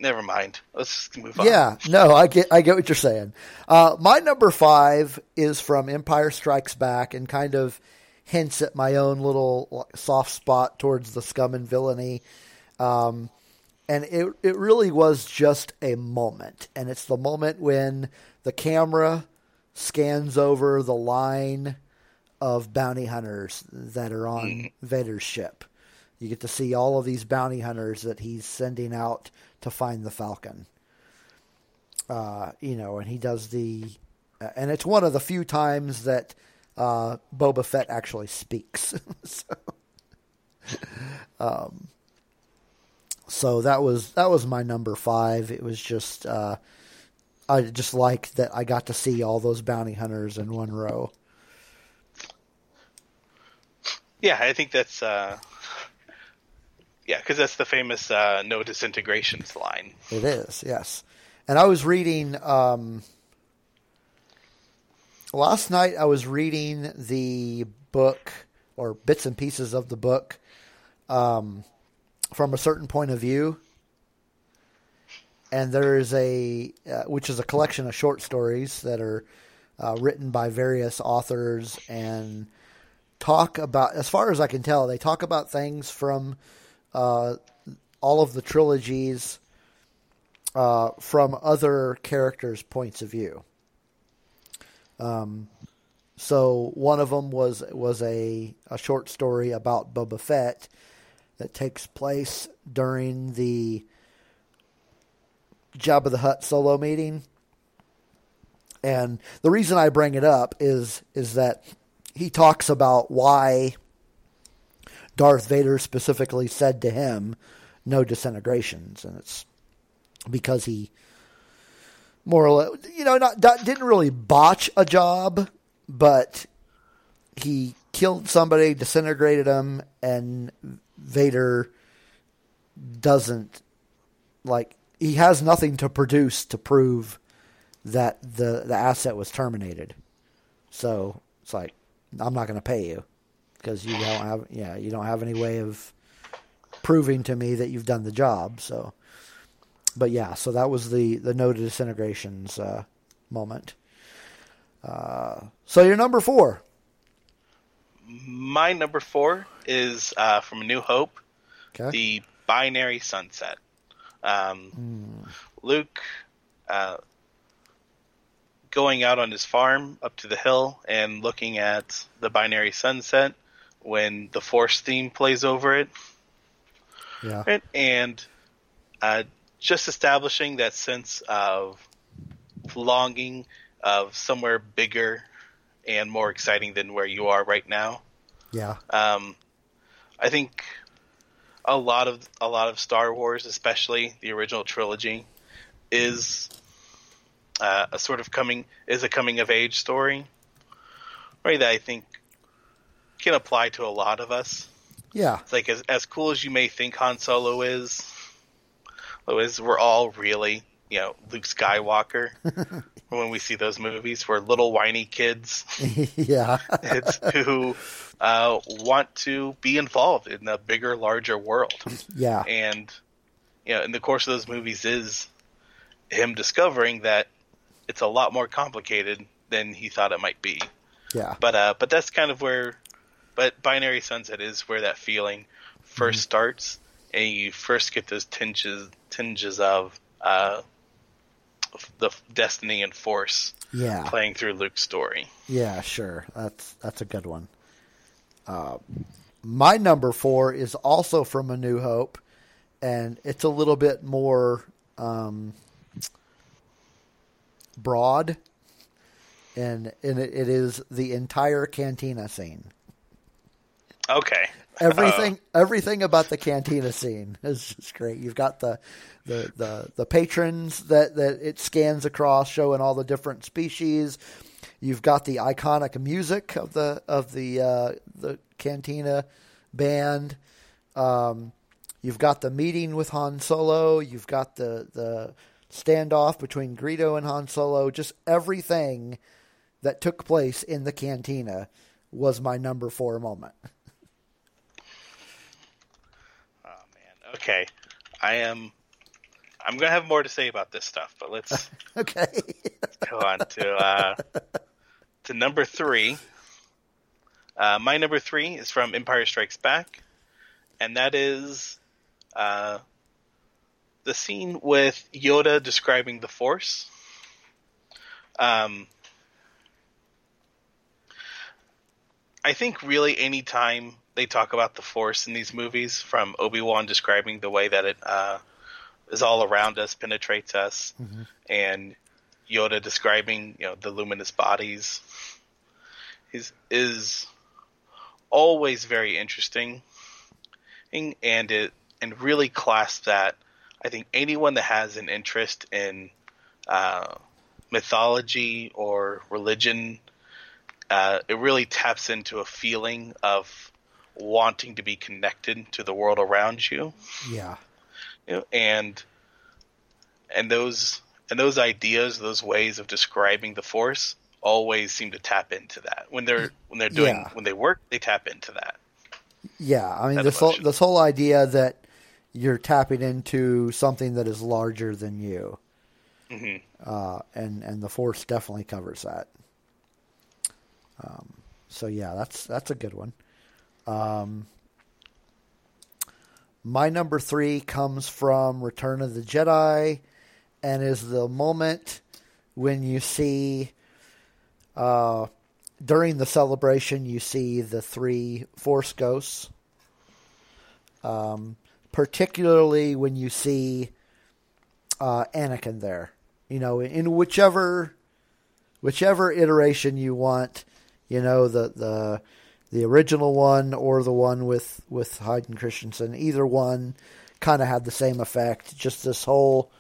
Never mind. Let's just move on. Yeah, no, I get I get what you're saying. Uh, my number five is from Empire Strikes Back and kind of hints at my own little soft spot towards the scum and villainy. Um, and it it really was just a moment, and it's the moment when the camera scans over the line of bounty hunters that are on Vader's ship. You get to see all of these bounty hunters that he's sending out to find the Falcon. Uh, you know, and he does the, uh, and it's one of the few times that uh, Boba Fett actually speaks. so, um, so that was that was my number five. It was just uh, I just like that I got to see all those bounty hunters in one row. Yeah, I think that's uh, yeah, because that's the famous uh, "no disintegrations" line. It is, yes. And I was reading um, last night. I was reading the book or bits and pieces of the book um, from a certain point of view, and there is a uh, which is a collection of short stories that are uh, written by various authors and talk about, as far as I can tell, they talk about things from uh, all of the trilogies uh, from other characters' points of view. Um, so one of them was was a a short story about Boba Fett that takes place during the Jabba the Hutt solo meeting. And the reason I bring it up is is that he talks about why Darth Vader specifically said to him, "No disintegrations," and it's because he more or less, you know, not didn't really botch a job, but he killed somebody, disintegrated him, and Vader doesn't like he has nothing to produce to prove that the the asset was terminated. So it's like I'm not going to pay you because you don't have yeah you don't have any way of proving to me that you've done the job. So, but yeah, so that was the the no disintegrations uh, moment. Uh, so your number four. My number four is uh, from A New Hope, Okay. the binary sunset. Um, Luke uh, going out on his farm up to the hill and looking at the binary sunset when the Force theme plays over it, yeah. right? and uh, just establishing that sense of longing of somewhere bigger and more exciting than where you are right now. Yeah. Um, I think a lot of a lot of Star Wars, especially the original trilogy, is uh, a sort of coming is a coming of age story, right? That I think can apply to a lot of us. Yeah. It's like as as cool as you may think Han Solo is, is we're all really you know Luke Skywalker when we see those movies. We're little whiny kids yeah. it's who uh, want to be involved in the bigger, larger world. yeah. And you know, in the course of those movies, is him discovering that it's a lot more complicated than he thought it might be. Yeah. But uh, but that's kind of where, but Binary Sunset is where that feeling 1st starts, and you first get those tinges tinges of uh, the destiny and force Yeah. playing through Luke's story. Yeah, sure. That's that's a good one. Uh, my number four is also from A New Hope, and it's a little bit more um, broad, and and it, it is the entire cantina scene. Okay. Everything, everything about the cantina scene is just great. You've got the, the, the, the patrons that, that it scans across, showing all the different species. You've got the iconic music of the of the uh, the cantina band. Um, you've got the meeting with Han Solo. You've got the the standoff between Greedo and Han Solo. Just everything that took place in the cantina was my number four moment. Oh man. Okay. I am. I'm gonna have more to say about this stuff, but let's Okay. go on to uh, to number three. Uh, my number three is from Empire Strikes Back, and that is uh, the scene with Yoda describing the Force. Um, I think really any time they talk about the Force in these movies, from Obi Wan describing the way that it uh, is all around us, penetrates us, and Yoda describing you know the luminous bodies, is is always very interesting, and it and really clasps that. I think anyone that has an interest in uh, mythology or religion, uh, it really taps into a feeling of wanting to be connected to the world around you yeah. you know, and and those and those ideas, those ways of describing the force, always seem to tap into that when they're when they're doing Yeah. when they work, they tap into that. Yeah, I mean That this whole this whole idea that you're tapping into something that is larger than you, hmm uh, and and the force definitely covers that. Um, so yeah, that's that's a good one. Um, my number three comes from Return of the Jedi, and is the moment when you see, uh, during the celebration, you see the three Force ghosts. Um, particularly when you see uh, Anakin there, you know, in whichever whichever iteration you want, you know, the the the original one or the one with with Hayden Christensen, either one kind of had the same effect. Just this whole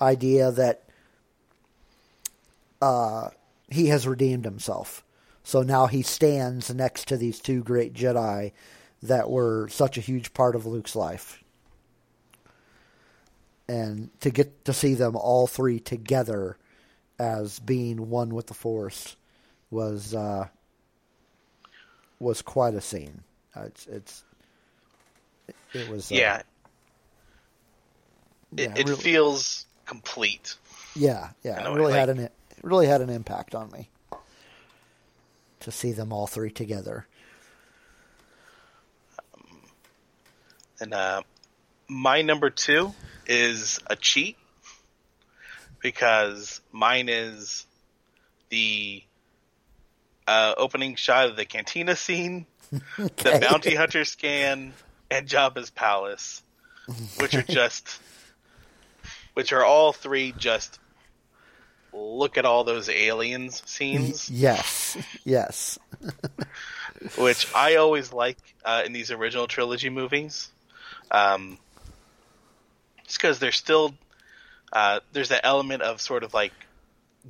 idea that uh, he has redeemed himself. So now he stands next to these two great Jedi that were such a huge part of Luke's life. and to get to see them all three together as being one with the Force was uh, was quite a scene. Uh, it's it's it was uh, yeah. It, yeah, it really- feels complete. yeah yeah it really had an it really had an impact on me to see them all three together. And uh, my number two is a cheat because mine is the uh, opening shot of the cantina scene, the bounty hunter scan, and Jabba's palace, which are just, which are all three just look at all those aliens scenes, Yes, yes, which I always like uh, in these original trilogy movies. Um, just because there's still uh, there's that element of sort of like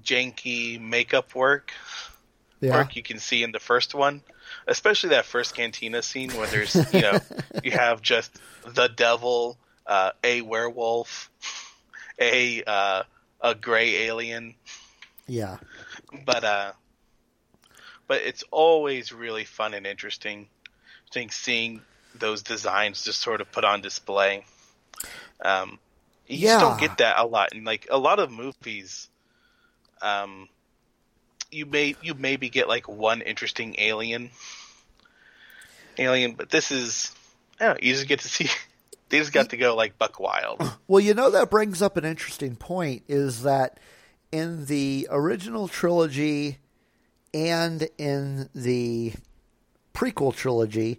janky makeup work yeah, you can see in the first one, especially that first cantina scene where there's you know you have just the devil, uh, a werewolf, a uh, a gray alien, yeah, but uh, but it's always really fun and interesting. I think seeing those designs just sort of put on display. Um, you just don't get that a lot in like a lot of movies. Um, you may you maybe get like one interesting alien, alien, but this is I don't know, you just get to see. They just got to go like buck wild. Well, you know that brings up an interesting point is that in the original trilogy and in the prequel trilogy,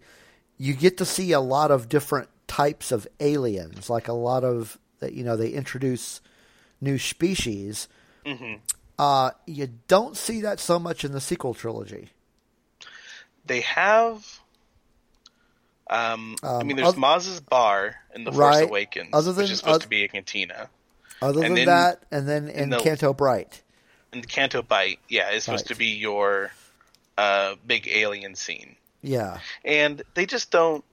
you get to see a lot of different types of aliens, like a lot of you know they introduce new species. Mm-hmm. Uh, you don't see that so much in the sequel trilogy. They have. Um, I Um, mean, there's oth- Maz's bar in the Force Right. Awakens, Other than- which is supposed oth- to be a cantina. Other And than then that, and then in the- Canto Bright, And the Canto Bight, yeah, it's supposed to be your uh, big alien scene, yeah, and they just don't.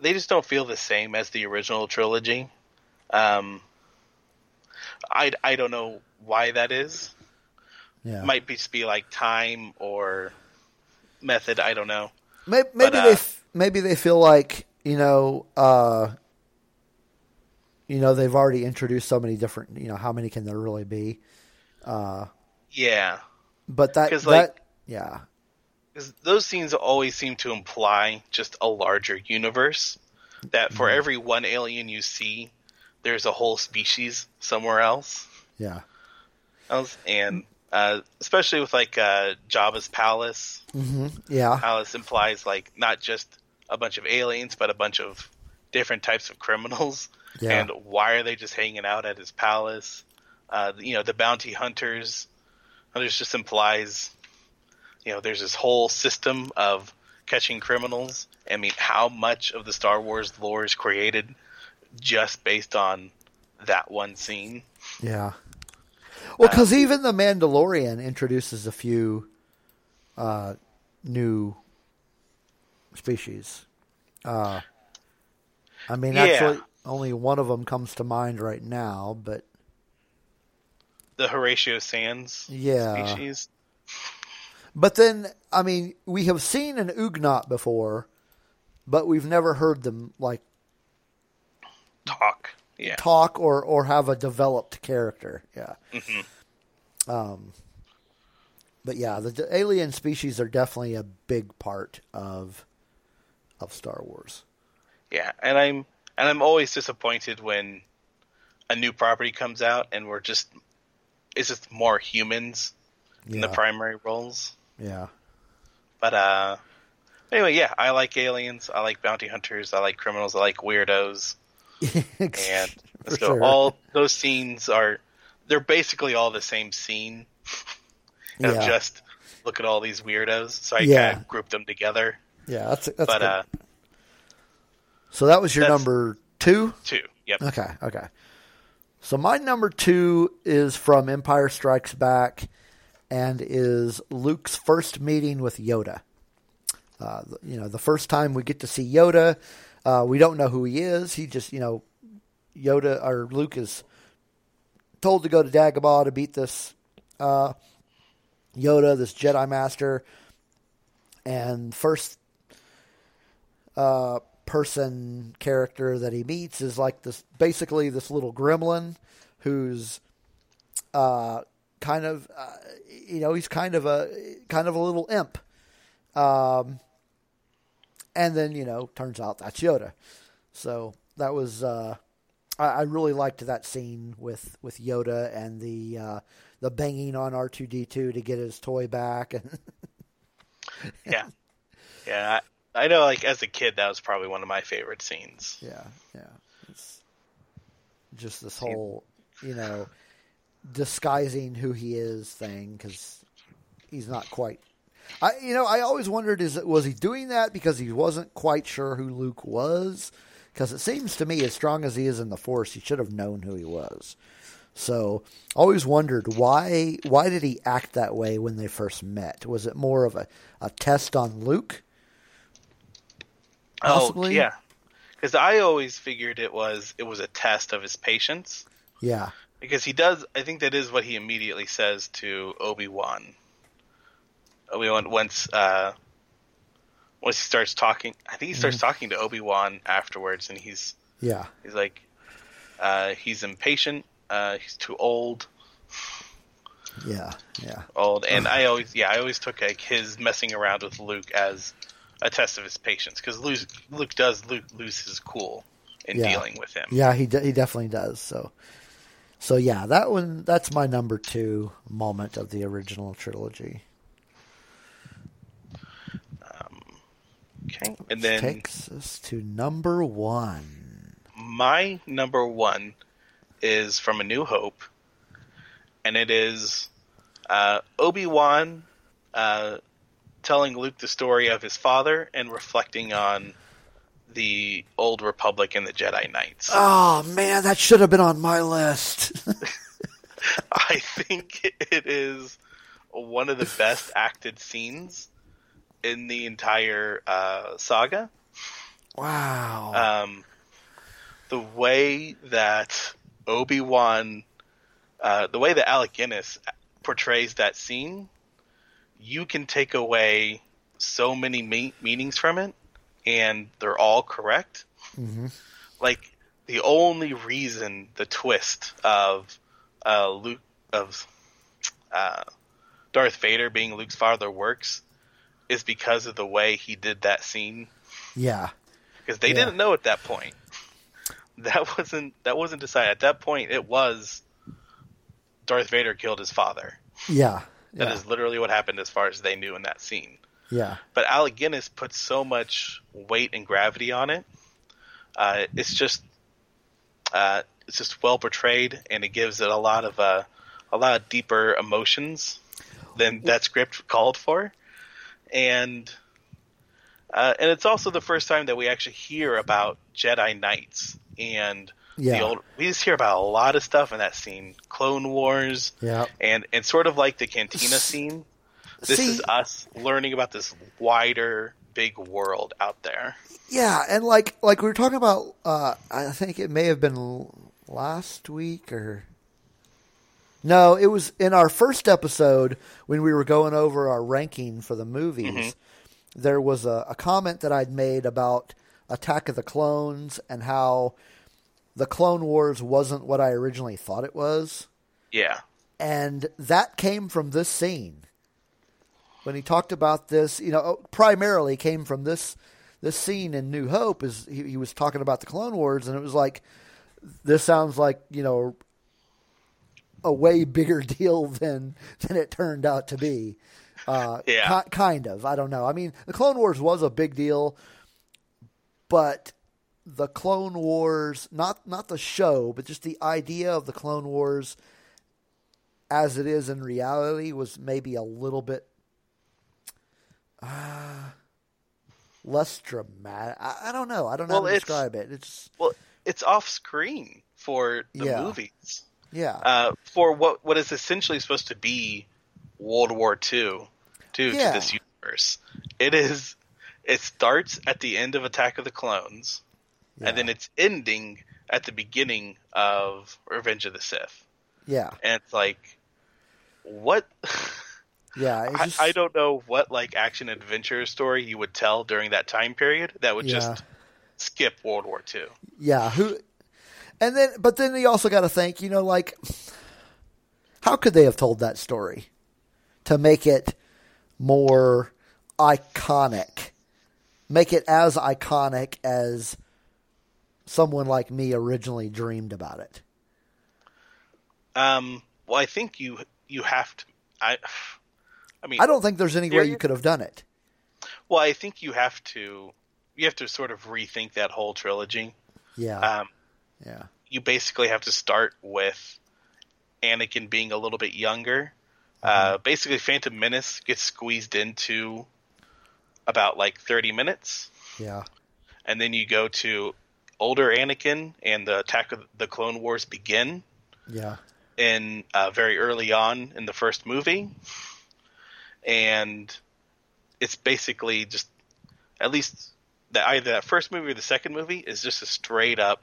They just don't feel the same as the original trilogy. Um, I I don't know why that is. yeah. Might be just be like time or method. I don't know. Maybe, maybe uh, they f- maybe they feel like you know uh, you know they've already introduced so many different you know how many can there really be Yeah, but that 'Cause, that like- yeah those scenes always seem to imply just a larger universe. That for Mm-hmm. every one alien you see, there's a whole species somewhere else. yeah. And uh, especially with like uh, Jabba's palace, yeah palace implies like not just a bunch of aliens, but a bunch of different types of criminals. Yeah. And why are they just hanging out at his palace? Uh, you know, the bounty hunters. There's just implies, you know, there's this whole system of catching criminals. I mean, how much of the Star Wars lore is created just based on that one scene? yeah. Well, because even the Mandalorian introduces a few uh, new species. Uh, I mean, Yeah. actually, only one of them comes to mind right now, but The Horatio Sanz Yeah. species. But then, I mean, we have seen an Ugnaught before, but we've never heard them like talk. Yeah. talk or or have a developed character. Yeah. Um. But yeah, the, the alien species are definitely a big part of of Star Wars. Yeah, and I'm and I'm always disappointed when a new property comes out and we're just it's just more humans in the primary roles. Yeah. But uh anyway, yeah, I like aliens, I like bounty hunters, I like criminals, I like weirdos. And so sure. all those scenes are they're basically all the same scene. of Yeah. just look at all these weirdos. So I Yeah. kind of grouped them together. yeah, that's that's but uh so that was your number two. two. Yep. Okay, okay. So my number two is from Empire Strikes Back, and is Luke's first meeting with Yoda. Uh, you know, the first time we get to see Yoda, uh, we don't know who he is. He just, you know, Yoda or Luke is told to go to Dagobah to beat this uh, Yoda, this Jedi Master, and first uh, person character that he meets is like this, basically this little gremlin who's uh, kind of, uh, you know, he's kind of a kind of a little imp. Um, and then you know, turns out that's Yoda. So that was uh, I, I really liked that scene with with Yoda and the uh, the banging on R two D two to get his toy back and Yeah, yeah. I, I know. Like as a kid, that was probably one of my favorite scenes. yeah yeah it's just this whole you know disguising who he is thing because he's not quite. I you know I always wondered is was he doing that because he wasn't quite sure who Luke was because it seems to me as strong as he is in the Force he should have known who he was. So always wondered why why did he act that way when they first met? Was it more of a, a test on Luke? Oh Possibly? yeah, because I always figured it was it was a test of his patience. Yeah. Because he does, I think that is what he immediately says to Obi Wan. Obi Wan once, uh, once he starts talking, I think he starts talking to Obi Wan afterwards, and he's Yeah. he's like, uh, he's impatient, uh, he's too old, Yeah. Yeah. old, and I always, yeah, I always took like his messing around with Luke as a test of his patience, because Luke, Luke does Luke lose his cool in Yeah. dealing with him. Yeah, he de- he definitely does. So, so yeah, that one that's my number two moment of the original trilogy. Okay, and then Takes us to number one. my number one is from A New Hope, and it is uh, Obi Wan uh, telling Luke the story of his father and reflecting on the old Republic and the Jedi Knights. Oh man, that should have been on my list. I think it is one of the best acted scenes in the entire uh, saga. wow. um, the way that Obi Wan, uh, the way that Alec Guinness portrays that scene, you can take away so many me- meanings from it, and they're all correct. Like the only reason the twist of uh, Luke of uh, Darth Vader being Luke's father works is because of the way he did that scene yeah. because they Yeah. didn't know at that point. That wasn't that wasn't decided at that point. It was Darth Vader killed his father. Yeah. That Yeah. is literally what happened as far as they knew in that scene. yeah. But Alec Guinness put so much weight and gravity on it. Uh, it's just uh, it's just well portrayed, and it gives it a lot of uh, a lot of deeper emotions than that script called for. And uh, and it's also the first time that we actually hear about Jedi Knights and Yeah. the old. We just hear about a lot of stuff in that scene, Clone Wars, Yeah. and and sort of like the Cantina scene. This See- is us learning about this wider, big world out there. Yeah, and like like we were talking about, uh, I think it may have been last week or no, it was in our first episode when we were going over our ranking for the movies. Mm-hmm. There was a, a comment that I'd made about Attack of the Clones and how the Clone Wars wasn't what I originally thought it was, Yeah, and that came from this scene when he talked about this, you know, oh, primarily came from this this scene in New Hope. Is he, he was talking about the Clone Wars, and it was like this sounds like you know a way bigger deal than than it turned out to be. Uh, Yeah. ki- kind of. I don't know. I mean, the Clone Wars was a big deal, but the Clone Wars, not not the show, but just the idea of the Clone Wars as it is in reality was maybe a little bit uh, less dramatic. I, I don't know. I don't know Well, how to it's- describe it. It's well, it's off screen for the Yeah. movies. Yeah, Uh, for what what is essentially supposed to be World War II to, Yeah. to this universe. It is. It starts at the end of Attack of the Clones, Yeah. and then it's ending at the beginning of Revenge of the Sith, Yeah, and it's like, what? yeah. It's I, I don't know what like action adventure story you would tell during that time period that would Yeah. just skip World War II. Yeah, who and then but then you also got to think, you know, like how could they have told that story to make it more iconic? Make it as iconic as someone like me originally dreamed about it. Um, well, I think you you have to. I, I mean, I don't think there's any way you could have done it. Well, I think you have to. You have to sort of rethink that whole trilogy. Yeah. Um, yeah. You basically have to start with Anakin being a little bit younger. Uh, basically, Phantom Menace gets squeezed into about like 30 minutes, Yeah. and then you go to older Anakin, and the Attack of the Clone Wars begin Yeah. in uh, very early on in the first movie, and it's basically just at least the either that first movie or the second movie is just a straight up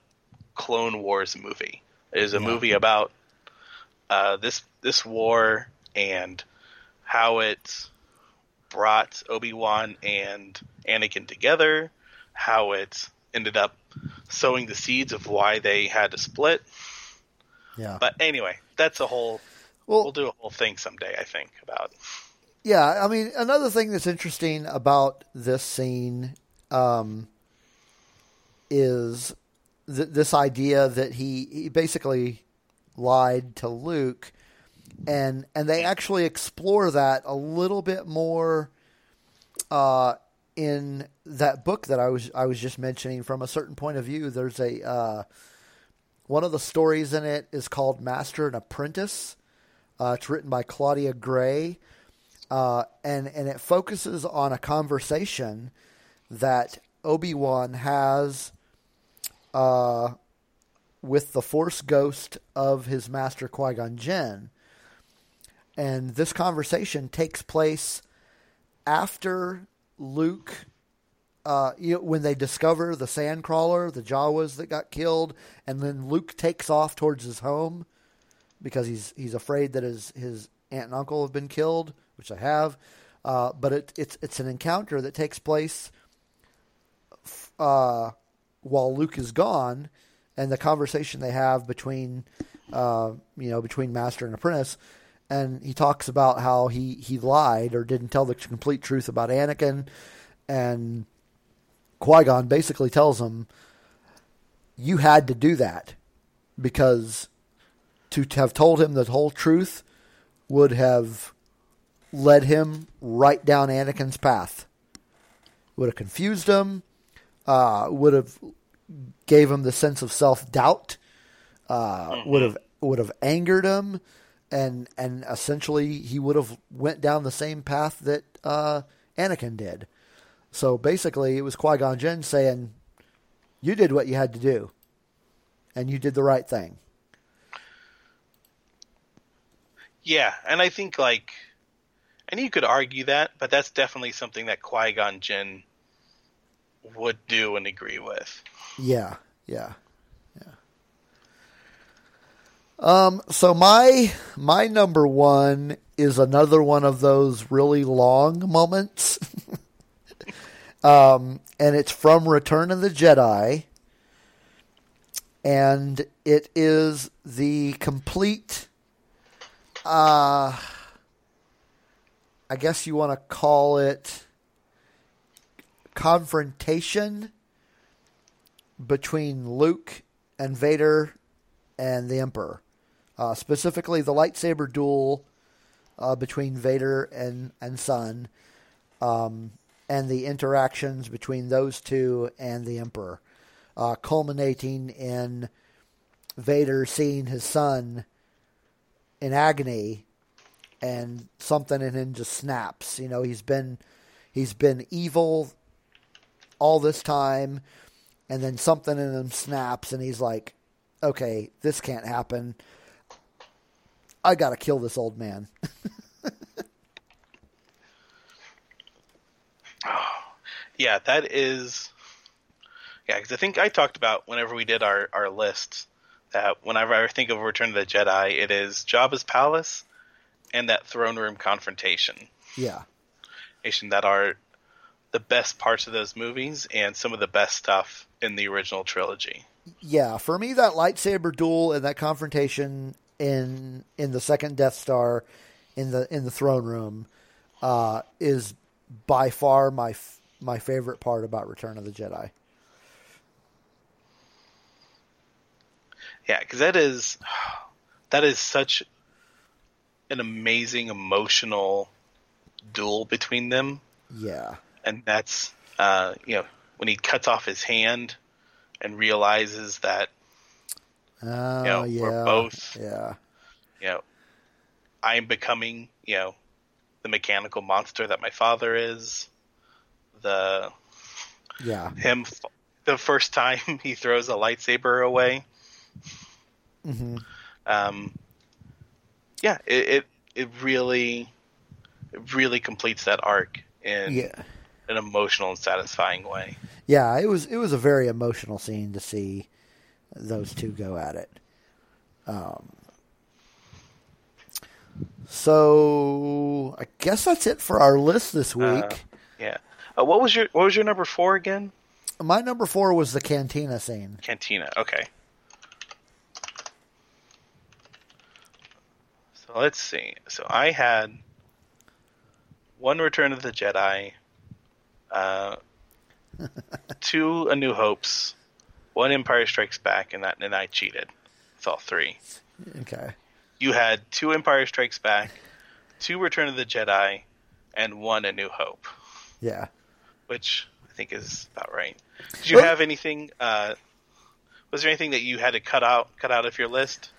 Clone Wars movie. It is a Yeah. movie about uh, this this war and how it brought Obi Wan and Anakin together, how it ended up sowing the seeds of why they had to split. Yeah. But anyway, that's a whole. well, We'll do a whole thing someday, I think, about. Yeah, I mean, another thing that's interesting about this scene um, is th- this idea that he, he basically lied to Luke, and and they actually explore that a little bit more uh, in that book that I was I was just mentioning. From a certain point of view, there's a uh, one of the stories in it is called Master and Apprentice. Uh, it's written by Claudia Gray uh, and and it focuses on a conversation that Obi Wan has uh, with the Force ghost of his master Qui Gon Jinn, and this conversation takes place after Luke. Uh, you know, when they discover the Sandcrawler, the Jawas that got killed, and then Luke takes off towards his home because he's he's afraid that his his aunt and uncle have been killed, which I have. Uh, but it, it's it's an encounter that takes place uh, while Luke is gone, and the conversation they have between uh, you know between master and apprentice. And he talks about how he, he lied or didn't tell the complete truth about Anakin, and Qui Gon basically tells him, "You had to do that because to have told him the whole truth would have led him right down Anakin's path. Would have confused him. Uh, would have gave him the sense of self doubt. Uh, Would have would have angered him, and and essentially he would have went down the same path that uh, Anakin did. So basically, it was Qui Gon Jinn saying, "You did what you had to do, and you did the right thing." Yeah, and I think like, and you could argue that, but that's definitely something that Qui Gon Jinn would do and agree with. Yeah, yeah, yeah. Um, so my my number one is another one of those really long moments. um, and it's from Return of the Jedi. And it is the complete uh I guess you want to call it confrontation between Luke and Vader and the Emperor. Uh, specifically, the lightsaber duel uh, between Vader and and Son, um, and the interactions between those two and the Emperor, uh, culminating in Vader seeing his son in agony, and something in him just snaps. You know, he's been he's been evil all this time, and then something in him snaps, and he's like, "Okay, this can't happen. I got to kill this old man." Yeah, that is. Yeah, because I think I talked about whenever we did our, our list that whenever I think of Return of the Jedi, it is Jabba's palace and that throne room confrontation. Yeah. That are the best parts of those movies and some of the best stuff in the original trilogy. Yeah, for me, that lightsaber duel and that confrontation in in the second Death Star, in the in the throne room, uh, is by far my my favorite part about Return of the Jedi. Yeah, because that is that is such an amazing emotional duel between them, Yeah, and that's uh, you know when he cuts off his hand and realizes that uh, know, yeah, we're both- yeah, you know I'm becoming you know the mechanical monster that my father is. The yeah, him the first time he throws a lightsaber away. hmm um, yeah, it, it it really it really completes that arc in yeah, an emotional and satisfying way. yeah. It was it was a very emotional scene to see those two go at it. Um, so I guess that's it for our list this week. Uh, yeah. Uh, what was your what was your number four again? My number four was the cantina scene. Cantina. Okay. So let's see. So I had one Return of the Jedi, uh, two A New Hopes, one Empire Strikes Back, and that and I cheated. It's all three. Okay. You had two Empire Strikes Back, two Return of the Jedi, and one A New Hope, Yeah. which I think is about right. Did you Well- have anything? Uh, was there anything that you had to cut out cut out of your list?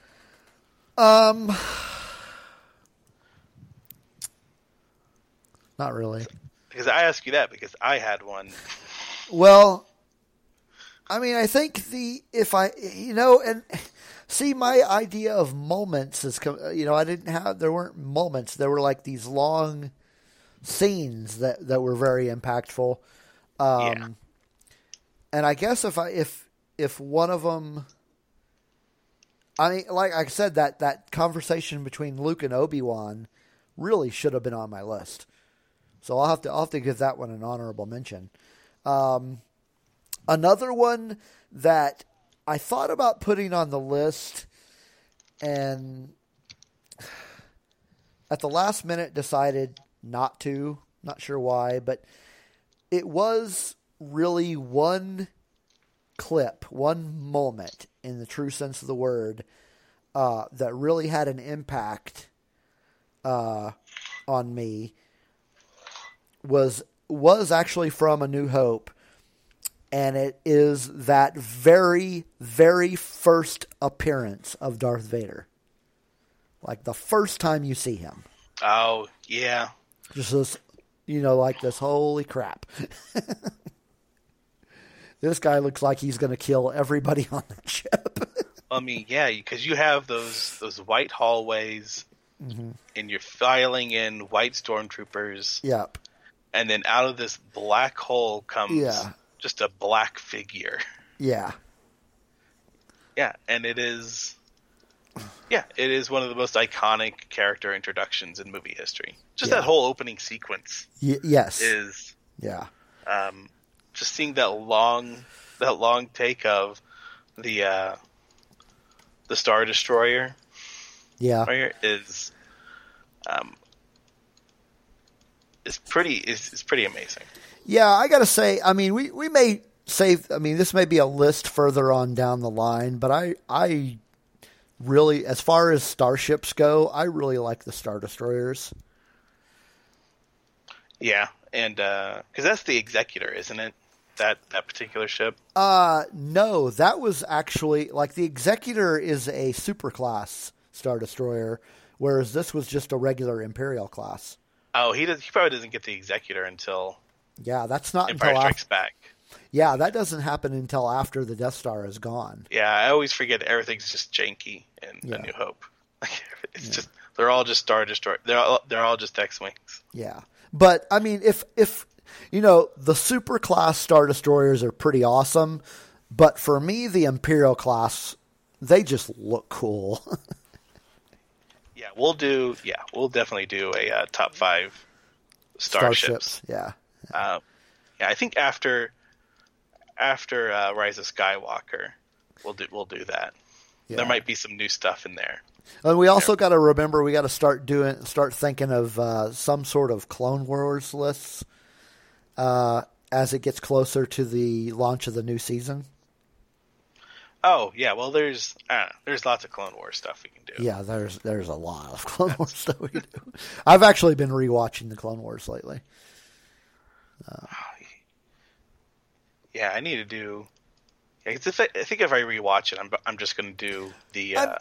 Um. Not really. Because I ask you that because I had one. Well, I mean, I think the if I you know and see my idea of moments is you know I didn't have there weren't moments there were like these long scenes that that were very impactful. Um, Yeah. And I guess if I if if one of them. I mean, like I said, that, that conversation between Luke and Obi Wan really should have been on my list. So I'll have to I'll have to give that one an honorable mention. Um, another one that I thought about putting on the list, and at the last minute decided not to. Not sure why, but it was really one clip, one moment in the true sense of the word uh, that really had an impact uh, on me was was actually from A New Hope, and it is that very very first appearance of Darth Vader, like the first time you see him, Oh yeah, just this, you know, like this. Holy crap! this guy looks like he's going to kill everybody on the ship. I mean yeah, because you have those those white hallways, mm-hmm. and you're filing in white stormtroopers, yep. And then out of this black hole comes Yeah. just a black figure. Yeah. Yeah, and it is. Yeah, it is one of the most iconic character introductions in movie history. Just Yeah. that whole opening sequence Y- yes. is yeah. um, just seeing that long that long take of the uh, the Star Destroyer Yeah. is um, is pretty is, is pretty amazing. Yeah, I got to say, I mean, we, we may save, I mean, this may be a list further on down the line, but I, I really, as far as starships go, I really like the Star Destroyers. Yeah, and because that's the Executor, isn't it? That that particular ship. Uh, no, that was actually, like, the Executor is a superclass Star Destroyer, whereas this was just a regular Imperial class. Oh, he does. He probably doesn't get the Executor until Yeah, that's not Empire until Strikes after, Back. yeah, that doesn't happen until after the Death Star is gone. Yeah, I always forget everything's just janky in Yeah. A New Hope. it's just they're all just Star Destroyer. They're all, they're all just X wings. Yeah, but I mean, if if you know, the super class Star Destroyers are pretty awesome, but for me, the Imperial class, they just look cool. Yeah, we'll do. Yeah, we'll definitely do a uh, top five starships. Yeah. Uh, yeah, I think after after uh, Rise of Skywalker, we'll do we'll do that. yeah. There might be some new stuff in there. And we also got to remember we got to start doing start thinking of uh, some sort of Clone Wars lists uh, as it gets closer to the launch of the new season. Oh yeah, well there's uh, there's lots of Clone Wars stuff we can do. Yeah, there's there's a lot of Clone Wars stuff we do. I've actually been rewatching the Clone Wars lately. Yeah, I need to do. Yeah, 'cause if I, I think if I rewatch it, I'm I'm just going to do the uh,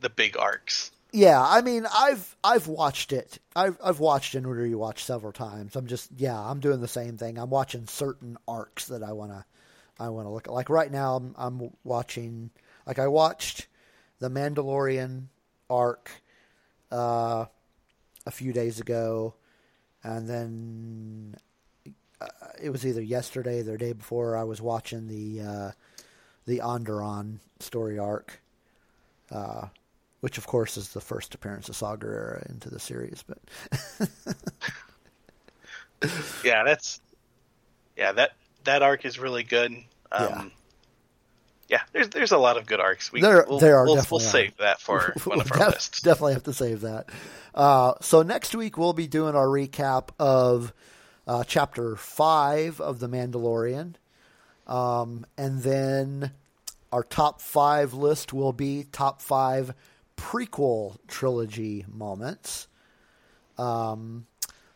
the big arcs. Yeah, I mean, I've I've watched it. I've I've watched and rewatched several times. I'm just yeah, I'm doing the same thing. I'm watching certain arcs that I wanna I wanna look at. Like right now, I'm I'm watching. Like I watched the Mandalorian arc uh, a few days ago, and then uh, it was either yesterday or the day before. I was watching the uh, the Onderon story arc. Uh, which of course is the first appearance of Saw Gerrera into the series. But Yeah, that's yeah that that arc is really good. Um, Yeah. yeah. there's there's a lot of good arcs. We There- we'll, there are we'll, definitely we'll save that for one of our Def- lists. definitely have to save that. Uh, so next week we'll be doing our recap of uh, chapter five of the Mandalorian, um, and then our top five list will be top five prequel trilogy moments. Um,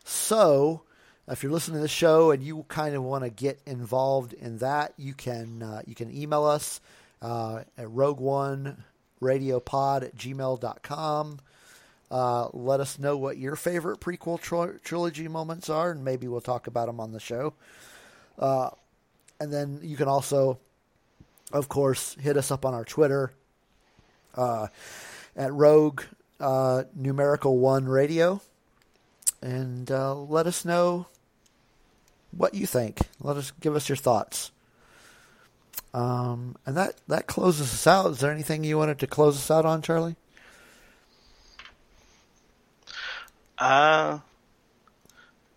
so, if you're listening to the show and you kind of want to get involved in that, you can uh, you can email us uh, at rogue one radiopod at gmail.com. Uh, let us know what your favorite prequel tro- trilogy moments are, and maybe we'll talk about them on the show. Uh, and then you can also, of course, hit us up on our Twitter uh, at Rogue uh, Numerical One Radio, and uh, let us know what you think. Let us give us your thoughts. Um, and that that closes us out. Is there anything you wanted to close us out on, Charlie? Uh,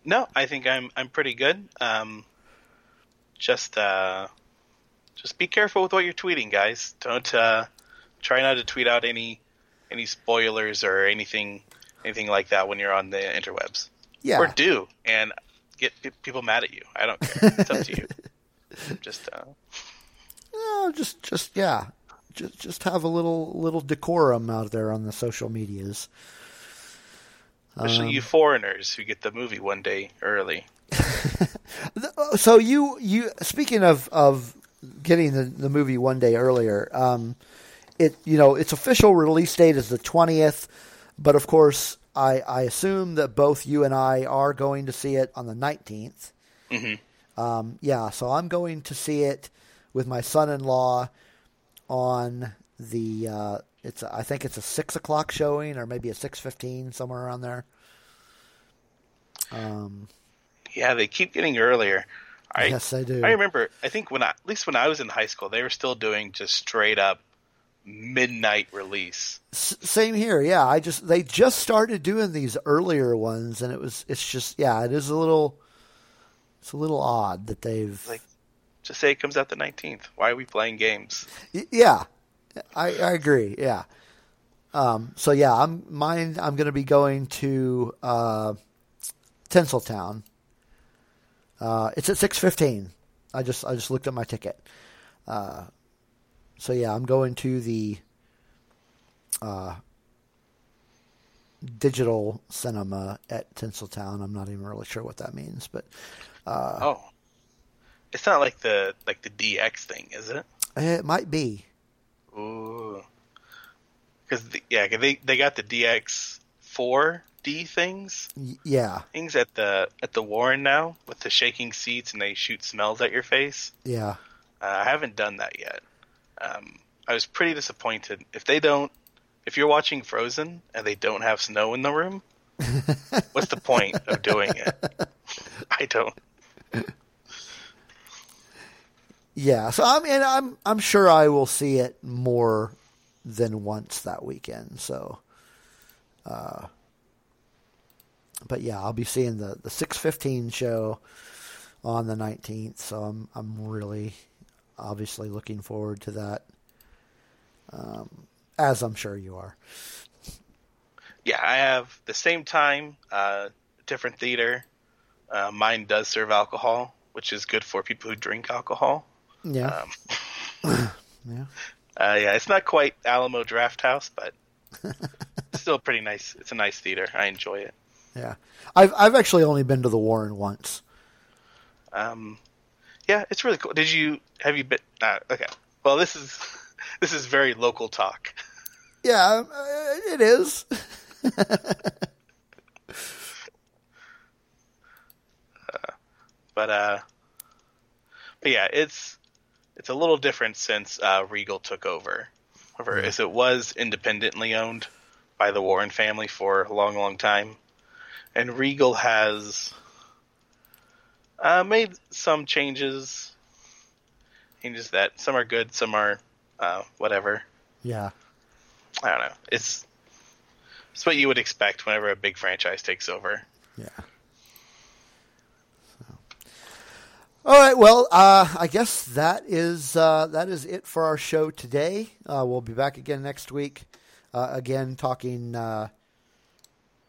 no, I think I'm I'm pretty good. Um, just uh, just be careful with what you're tweeting, guys. Don't uh, try not to tweet out any any spoilers or anything anything like that when you're on the interwebs. Yeah. Or do and get, people mad at you. I don't care. It's up to you. Just uh, No, just just yeah, just just have a little little decorum out there on the social medias. especially Um, you foreigners who get the movie one day early. So you you speaking of of getting the, the movie one day earlier, um, it you know its official release date is the twentieth, but of course I I assume that both you and I are going to see it on the 19th Um, yeah, so I'm going to see it with my son-in-law on the. Uh, it's a, I think it's a six o'clock showing or maybe a six fifteen somewhere around there. Um, Yeah, they keep getting earlier. I, Yes, I do. I remember. I think when I, at least when I was in high school, they were still doing just straight up midnight release. S- same here. Yeah, I just they just started doing these earlier ones, and it was it's just yeah, it is a little it's a little odd that they've Like, just say it comes out the nineteenth. Why are we playing games? Y- yeah, I I agree. Yeah. Um. So yeah, I'm mine. I'm going to be going to uh, Tinseltown. Uh, it's at six fifteen. I just I just looked at my ticket. Uh, so yeah, I'm going to the uh, digital cinema at Tinseltown. I'm not even really sure what that means, but uh, oh, it's not like the like the DX thing, is it? it might be. Ooh, because yeah, 'cause they they got the DX four D things yeah, things at the at the Warren now with the shaking seats and they shoot smells at your face. yeah. Uh, I haven't done that yet. Um, I was pretty disappointed. If they don't, if you're watching Frozen and they don't have snow in the room, what's the point of doing it? I don't. Yeah, so I mean, I'm I'm sure I will see it more than once that weekend. So, uh, but yeah, I'll be seeing the the six fifteen show on the nineteenth. So I'm I'm really obviously looking forward to that. Um, as I'm sure you are. Yeah, I have the same time, uh, different theater. Uh, mine does serve alcohol, which is good for people who drink alcohol. Yeah. Um, yeah. Uh, yeah, it's not quite Alamo Drafthouse, but still pretty nice. It's a nice theater. I enjoy it. Yeah. I've I've actually only been to the Warren once. Um, yeah, it's really cool. Did you have you been? Uh, okay. Well, this is this is very local talk. Yeah, uh, it is. but uh, but yeah, it's it's a little different since uh, Regal took over. However, as it was independently owned by the Warren family for a long, long time, and Regal has uh, made some changes. Changes that some are good, some are uh, whatever. Yeah. I don't know. It's it's what you would expect whenever a big franchise takes over. Yeah. All right. Well, uh, I guess that is uh, that is it for our show today. Uh, we'll be back again next week. Uh, again, talking uh,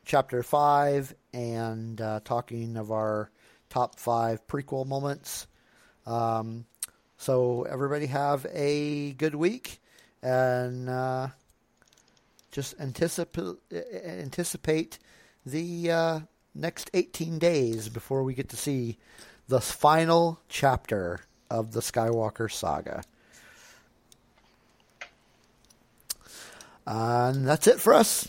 chapter five and uh, talking of our top five prequel moments. Um, so everybody have a good week and just anticipate anticipate the uh, next 18 days before we get to see the final chapter of the Skywalker saga. And that's it for us.